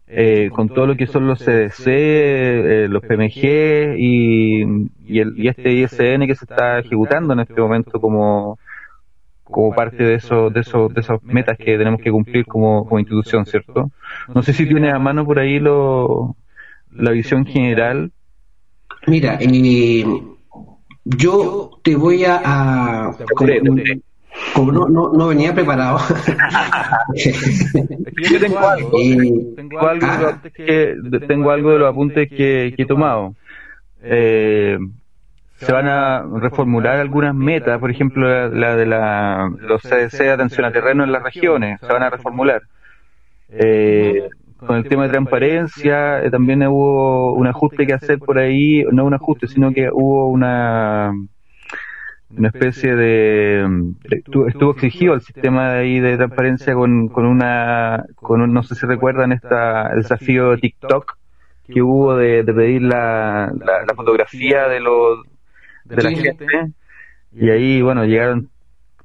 eh, con todo lo que son los CDC, eh, los PMG y, y, el, y este ISN que se está ejecutando en este momento como, como parte de eso, de eso, de esas metas que tenemos que cumplir como, como institución, ¿cierto? No sé si tienes a mano por ahí lo, la visión general. Mira, eh, yo te voy a, como, no, no, no, venía preparado. yo tengo (laughs) algo, tengo algo, de los, que, tengo algo de los apuntes que, que he tomado. Eh, se van a reformular algunas metas, por ejemplo, la, de la, los CDC de atención a terreno en las regiones, se van a reformular. Eh, con el tema de transparencia, eh, también hubo un ajuste que hacer por ahí, no un ajuste, sino que hubo una una especie de estuvo, exigido el sistema de ahí de transparencia con, con una con no sé si recuerdan esta el desafío de TikTok que hubo de, pedir la, la fotografía de los de la gente. Y ahí, bueno, llegaron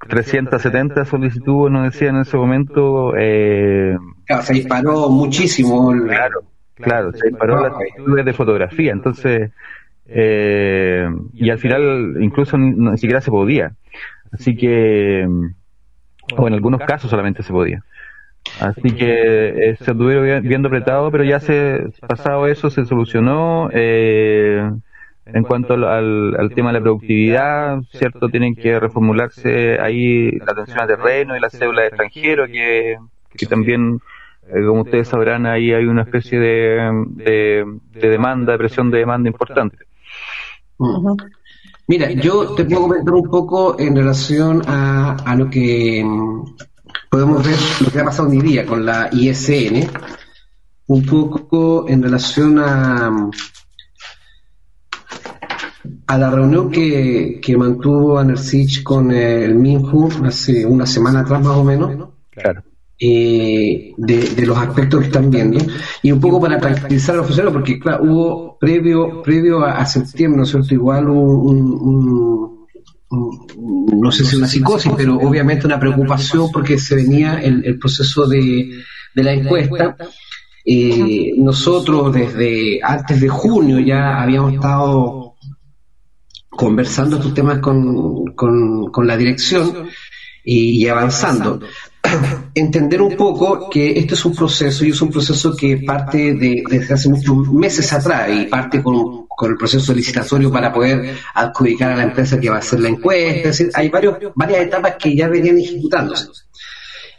370 solicitudes, nos decían en ese momento. Eh, se disparó muchísimo. Claro, claro, se disparó las solicitudes de fotografía. Entonces, eh, y al final incluso ni, siquiera se podía. Así que, o en algunos casos solamente se podía. Así que eh, se estuvieron viendo apretado, pero ya se pasado eso se solucionó. Eh, en cuanto al, al, tema de la productividad, ¿cierto? Tienen que reformularse ahí la atención a terreno y la cédula de extranjero, que, que también, eh, como ustedes sabrán, ahí hay una especie de, de, demanda, de presión de demanda importante. Mira, yo te puedo comentar un poco en relación a, a lo que mm, podemos ver, lo que ha pasado hoy día con la ISN, un poco en relación a a la reunión que, que mantuvo Anersich con el Minju hace una semana atrás más o menos, claro. Eh, de, los aspectos que están viendo, y un poco para tranquilizar a los funcionarios, porque claro, hubo previo, previo a, septiembre, ¿no? Igual un, no sé si una psicosis, pero obviamente una preocupación porque se venía el, proceso de, de la encuesta. Eh, nosotros desde antes de junio ya habíamos estado conversando estos temas con, con, la dirección y, avanzando. (clears throat) Entender un poco que este es un proceso y es un proceso que parte de, desde hace muchos meses atrás y parte con, con el proceso licitatorio para poder adjudicar a la empresa que va a hacer la encuesta. Hay varios, varias etapas que ya venían ejecutándose.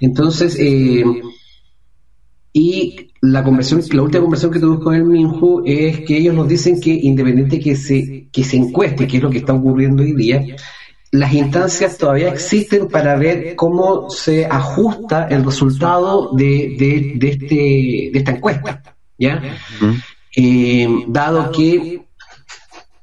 Entonces, eh, y la conversión, la última conversación que tuvimos con el Minju es que ellos nos dicen que independiente que se, que se encueste, que es lo que está ocurriendo hoy día, las instancias todavía existen para ver cómo se ajusta el resultado de, de, de, este, de esta encuesta, ¿ya? Eh, dado que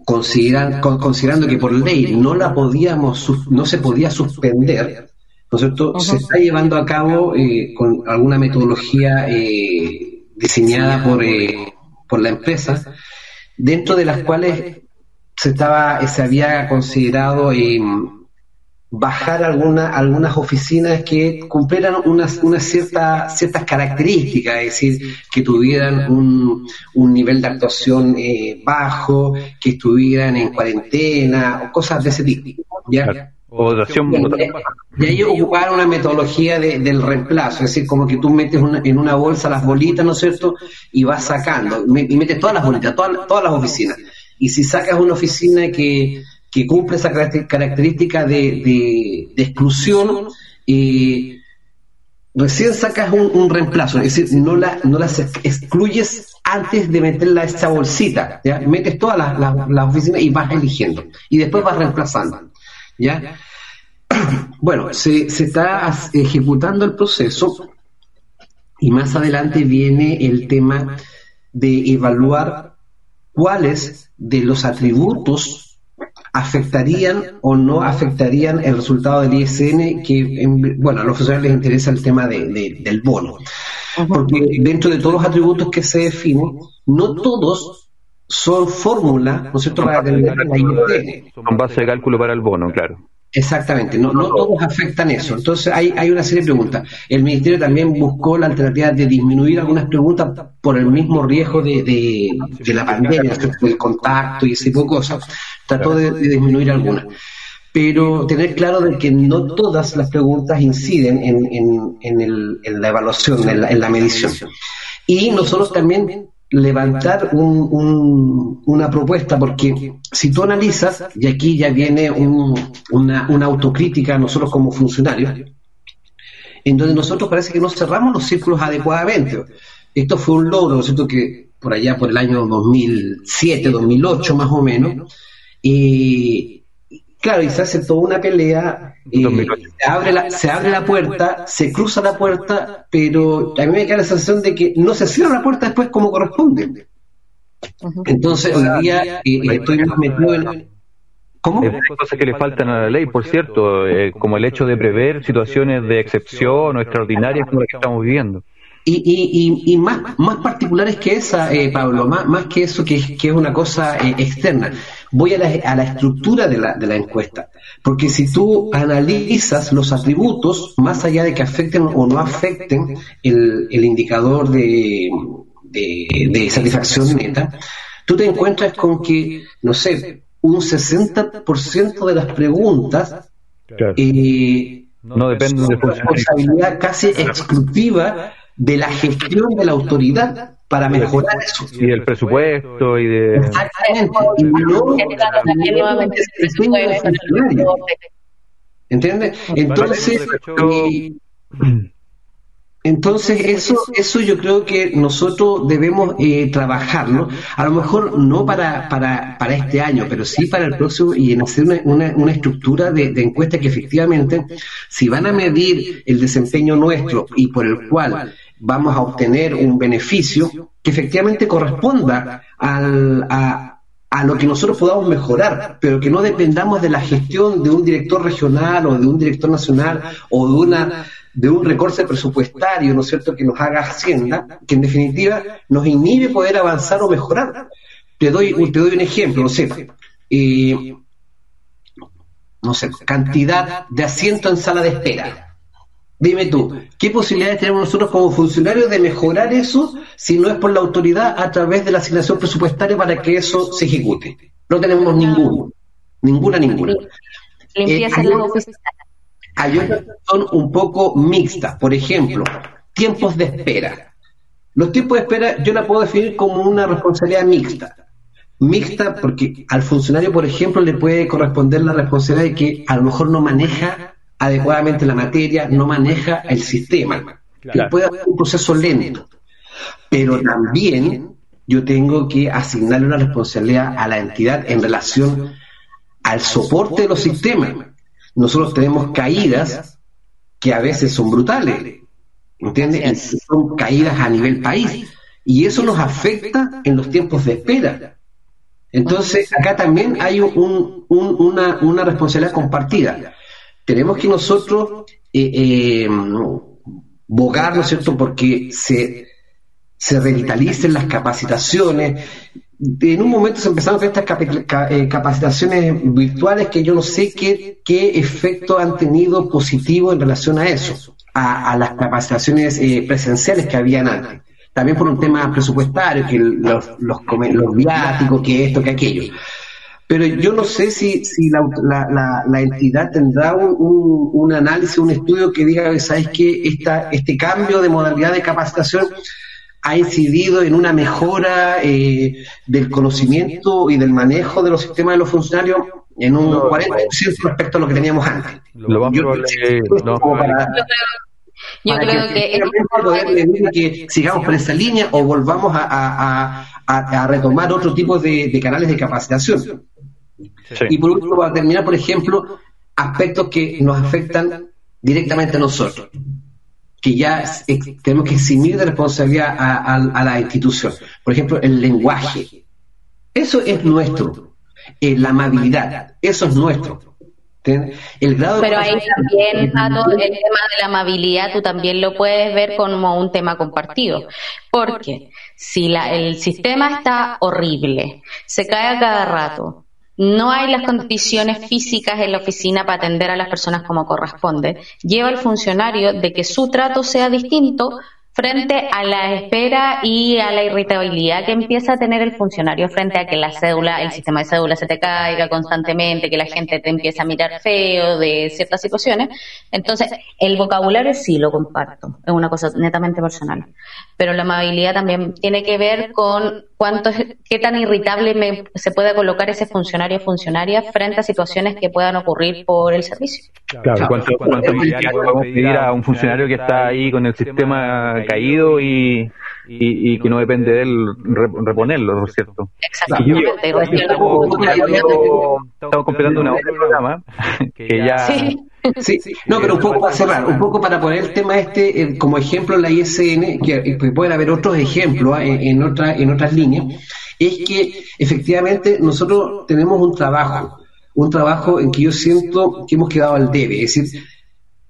consideran, considerando que por ley no la podíamos, no se podía suspender, ¿no es cierto? Se está llevando a cabo eh, con alguna metodología eh, diseñada por, eh, por la empresa, dentro de las cuales se estaba se había considerado bajar alguna, algunas oficinas que cumplieran unas, unas ciertas, ciertas características, es decir, que tuvieran un, un nivel de actuación eh, bajo, que estuvieran en cuarentena, o cosas de ese tipo. ¿ya? O dación y ahí ocupar una metodología de, del reemplazo, es decir, como que tú metes en una bolsa las bolitas, ¿no es cierto? Y vas sacando, y metes todas las bolitas, todas, todas las oficinas. Y si sacas una oficina que, que cumple esa característica de, de, exclusión, recién sacas un, reemplazo, es decir, no, la, no las excluyes antes de meterla a esta bolsita, ¿ya? Metes todas las, las oficinas y vas eligiendo, y después vas reemplazando. ¿ya? (clears throat) Bueno, se, se está ejecutando el proceso y más adelante viene el tema de evaluar cuáles de los atributos afectarían o no afectarían el resultado del ISN, que bueno, a los profesores les interesa el tema de, del bono. Porque dentro de todos los atributos que se definen, no todos son fórmulas, ¿no es cierto?, para la Son base de cálculo para el bono, claro. Exactamente, no, no todos afectan eso. Entonces hay, hay una serie de preguntas. El Ministerio también buscó la alternativa de disminuir algunas preguntas por el mismo riesgo de, de, la pandemia, del contacto y ese tipo de cosas. Trató de, disminuir algunas. Pero tener claro de que no todas las preguntas inciden en, en, en, el, en la evaluación, en la, en la medición. Y nosotros también levantar un, una propuesta, porque si tú analizas, y aquí ya viene una, una autocrítica a nosotros como funcionarios, en donde nosotros parece que no cerramos los círculos adecuadamente. Esto fue un logro, ¿cierto? Que por allá, por el año 2007, 2008 más o menos, y Claro, y se hace toda una pelea, y se, abre la, se abre la puerta, se cruza la puerta, pero a mí me queda la sensación de que no se cierra la puerta después como corresponde. Entonces, hoy día eh, estoy más metido en... ¿Cómo? Hay cosas que le faltan a la ley, por cierto, eh, como el hecho de prever situaciones de excepción o extraordinarias como las que estamos viviendo. Y, y, y, más, más particulares que esa, eh, Pablo, más, más que eso que, que es una cosa eh, externa. Voy a la, a la estructura de la, de la encuesta, porque si tú analizas los atributos, más allá de que afecten o no afecten el, el indicador de, de, satisfacción neta, tú te encuentras con que, no sé, un 60% de las preguntas eh, no dependen de responsabilidad casi exclusiva de la gestión de la autoridad para mejorar eso. Y el presupuesto y de... Exactamente. Y no, ¿Entiendes? Entonces, entonces eso, eso yo creo que nosotros debemos eh, trabajarlo, a lo mejor no para, para, para este año, pero sí para el próximo y en hacer una, una, estructura de, de, encuesta que efectivamente, si van a medir el desempeño nuestro y por el cual vamos a obtener un beneficio que efectivamente corresponda al, a, a lo que nosotros podamos mejorar, pero que no dependamos de la gestión de un director regional o de un director nacional o de una de un recorte presupuestario, ¿no es cierto?, que nos haga Hacienda, que en definitiva nos inhibe poder avanzar o mejorar. Te doy, te doy un ejemplo, no sé, eh, no sé, cantidad de asientos en sala de espera. Dime tú, ¿qué posibilidades tenemos nosotros como funcionarios de mejorar eso si no es por la autoridad a través de la asignación presupuestaria para que eso se ejecute? No tenemos ninguno, ninguna, ninguna. Limpieza en las Hay otras que son un poco mixtas, por ejemplo, tiempos de espera. Los tiempos de espera yo la puedo definir como una responsabilidad mixta. Mixta porque al funcionario, por ejemplo, le puede corresponder la responsabilidad de que a lo mejor no maneja adecuadamente la materia, no maneja el sistema. Puede haber un proceso lento. Pero también yo tengo que asignarle una responsabilidad a la entidad en relación al soporte de los sistemas. Nosotros tenemos caídas que a veces son brutales, ¿entiendes? Son caídas a nivel país. Y eso nos afecta en los tiempos de espera. Entonces, acá también hay un, una, una responsabilidad compartida tenemos que nosotros eh, eh, bogar, ¿no es cierto?, porque se, se revitalicen las capacitaciones, en un momento se empezaron con estas eh, capacitaciones virtuales que yo no sé qué, qué efecto han tenido positivo en relación a eso, a, las capacitaciones eh, presenciales que habían antes. También por un tema presupuestario, que los, los, los viáticos, que esto, que aquello. Pero yo no sé si, si la, la, la, entidad tendrá un, un, análisis, un estudio que diga, ¿sabes qué? Esta, este cambio de modalidad de capacitación ha incidido en una mejora eh, del conocimiento y del manejo de los sistemas de los funcionarios en un 40% respecto a lo que teníamos antes. Lo yo, creo que, que, sigamos por esa línea o volvamos a, a, retomar otro tipo de, canales de capacitación. Y por último, para terminar, por ejemplo, aspectos que nos afectan directamente a nosotros que ya tenemos que eximir de responsabilidad a, la institución. Por ejemplo, el lenguaje. Eso es nuestro. Eh, la amabilidad. Eso es nuestro. El grado Pero ahí también, Pato, el tema de la amabilidad tú también lo puedes ver como un tema compartido. Porque si la, el sistema está horrible, se cae a cada rato, no hay las condiciones físicas en la oficina para atender a las personas como corresponde, lleva al funcionario de que su trato sea distinto frente a la espera y a la irritabilidad que empieza a tener el funcionario frente a que la cédula, el sistema de cédula se te caiga constantemente, que la gente te empieza a mirar feo de ciertas situaciones. Entonces, el vocabulario sí lo comparto, es una cosa netamente personal. Pero la amabilidad también tiene que ver con cuánto, qué tan irritable se puede colocar ese funcionario o funcionaria frente a situaciones que puedan ocurrir por el servicio. Claro, ¿cuánto, cuánto podemos pedir a un funcionario que está ahí con el sistema caído y, y, que no depende de él reponerlo, ¿no es cierto? Exactamente. estamos completando una otra programa que ya... Sí. no, pero un poco para cerrar, un poco para poner el tema este eh, como ejemplo en la ISN, que, pueden haber otros ejemplos en, en, otra, en otras líneas, es que efectivamente nosotros tenemos un trabajo, un trabajo en que yo siento que hemos quedado al debe, es decir,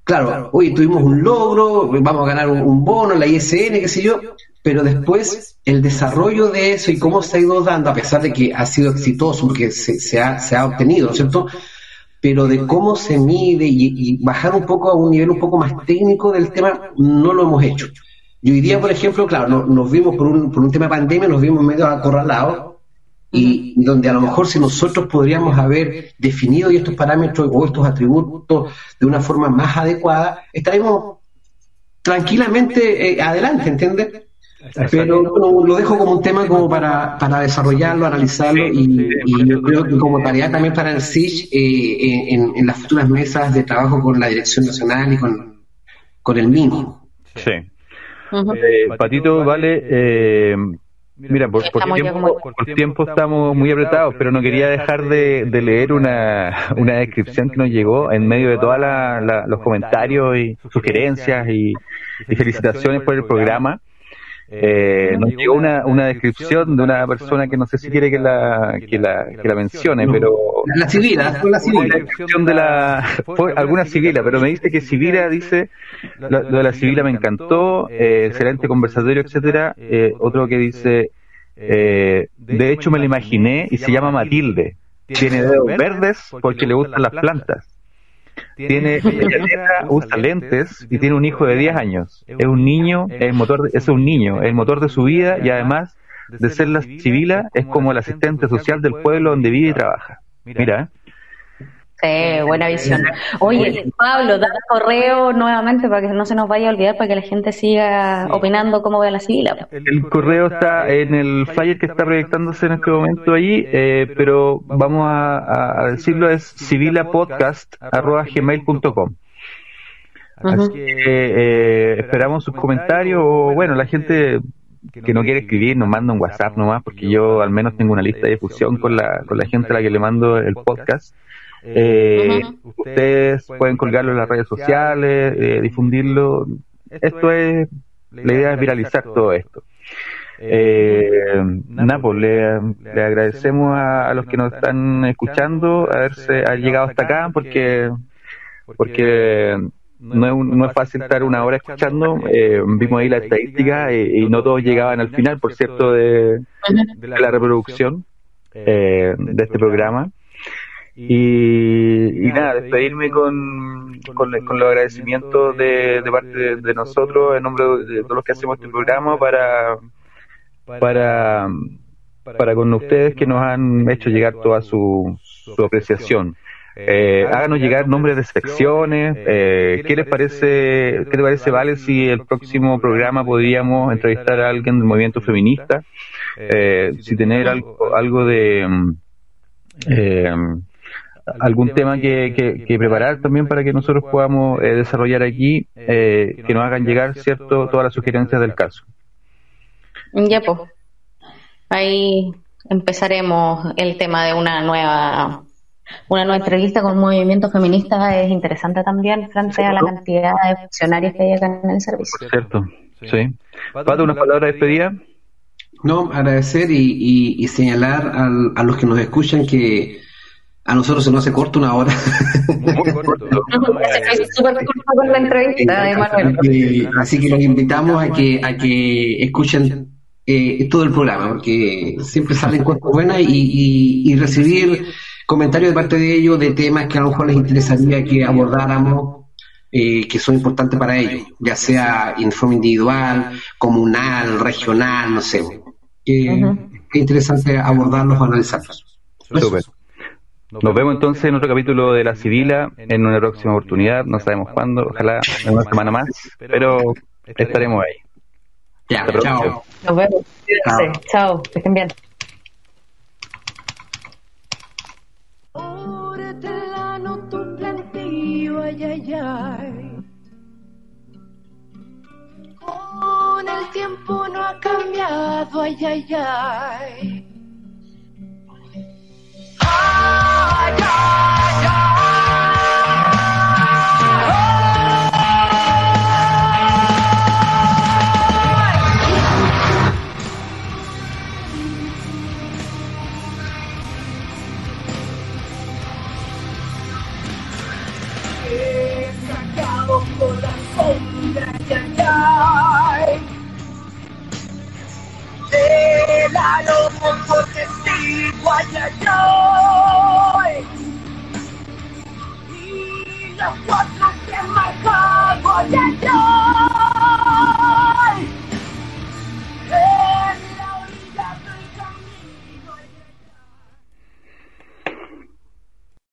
claro, hoy tuvimos un logro, vamos a ganar un, bono en la ISN, qué sé yo, pero después el desarrollo de eso y cómo se ha ido dando, a pesar de que ha sido exitoso, porque se, se, ha, se ha obtenido, ¿no es cierto? Pero de cómo se mide y, bajar un poco a un nivel un poco más técnico del tema, no lo hemos hecho. Yo diría, por ejemplo, claro, nos vimos por un, por un tema de pandemia, nos vimos medio acorralados, y donde a lo mejor si nosotros podríamos haber definido estos parámetros o estos atributos de una forma más adecuada, estaríamos tranquilamente eh, adelante, ¿entiendes? Pero lo dejo como un tema como para, para desarrollarlo, analizarlo y, yo creo que como tarea también para el SIG eh, en, las futuras mesas de trabajo con la Dirección Nacional y con, con el MINCO. Sí. Eh, Patito, vale, Mira, por, tiempo, estamos muy apretados, pero no quería dejar de, leer una, (laughs) una, descripción que nos llegó en medio de todos los comentarios y sugerencias y, felicitaciones por el programa. Eh, nos llegó una, una descripción de una persona que no sé si quiere que la, que la, que la mencione, pero... La civila, fue la civila. descripción de la, fue alguna civila, pero me dice que civila dice, lo, de la civila me encantó, eh, excelente conversatorio, etcétera. Eh, otro que dice, eh, de hecho me lo imaginé y se llama Matilde. Tiene dedos verdes porque le gustan las plantas tiene usa lentes y tiene un hijo de 10 años. Es un niño, es motor, es un niño, es el motor de su vida y además de ser la civila es como el asistente social del pueblo donde vive y trabaja. Mira. Sí, buena visión. Oye, Pablo, da correo nuevamente para que no se nos vaya a olvidar, para que la gente siga opinando cómo ve la civila. El correo está en el flyer que está proyectándose en este momento ahí, eh, pero vamos a, decirlo, es civilapodcast.gmail.com. Así que eh, esperamos sus comentarios o, bueno, la gente que no quiere escribir nos manda un WhatsApp nomás, porque yo al menos tengo una lista de difusión con la, con la gente a la que le mando el podcast. Eh, ustedes pueden colgarlo en las redes sociales, eh, difundirlo. Esto es, la idea es viralizar todo esto. Eh, pues le, le agradecemos a, los que nos están escuchando haberse ha llegado hasta acá porque porque no es, no es fácil estar una hora escuchando. Eh, vimos ahí la estadística y, no todos llegaban al final, por cierto, de, la reproducción de este programa. Y, nada, despedirme con, con, los agradecimientos de, parte de, nosotros, en nombre de todos los que hacemos este programa, para, para, para con ustedes que nos han hecho llegar toda su, su apreciación. Eh, háganos llegar nombres de secciones. Eh, ¿Qué les parece, qué te parece, Vale, si el próximo programa podríamos entrevistar a alguien del movimiento feminista? Eh, si tener algo, algo de. Eh, algún tema que, que, preparar también para que nosotros podamos eh, desarrollar aquí, eh, que nos hagan llegar, ¿cierto?, todas las sugerencias del caso. Ya, pues. Ahí empezaremos el tema de una nueva una nueva entrevista con un movimiento feminista es interesante también frente a la cantidad de funcionarios que hay acá en el servicio. Cierto, sí. Pato, ¿una palabra de despedida? No, agradecer y, y, señalar a los que nos escuchan que a nosotros se nos hace corto una hora. Muy corto. (laughs) Con la entrevista Así que los invitamos a que, a que escuchen eh, todo el programa, porque siempre salen cosas buenas y, y, recibir comentarios de parte de ellos de temas que a lo mejor les interesaría que abordáramos. Eh, que son importantes para ellos, ya sea en forma individual, comunal, regional, no sé. Eh, Es interesante abordarlos o analizarlos. Nos vemos entonces en otro capítulo de La Civila en una próxima oportunidad, no sabemos cuándo, ojalá en una semana más, pero estaremos ahí. Ya, chao. Nos vemos. Chao. chao, que estén bien. Ay, ay, ay. Con el tiempo no ha cambiado, ay, ay, ay. Te la loco porque sigo allá yo. What I am my God, what I do?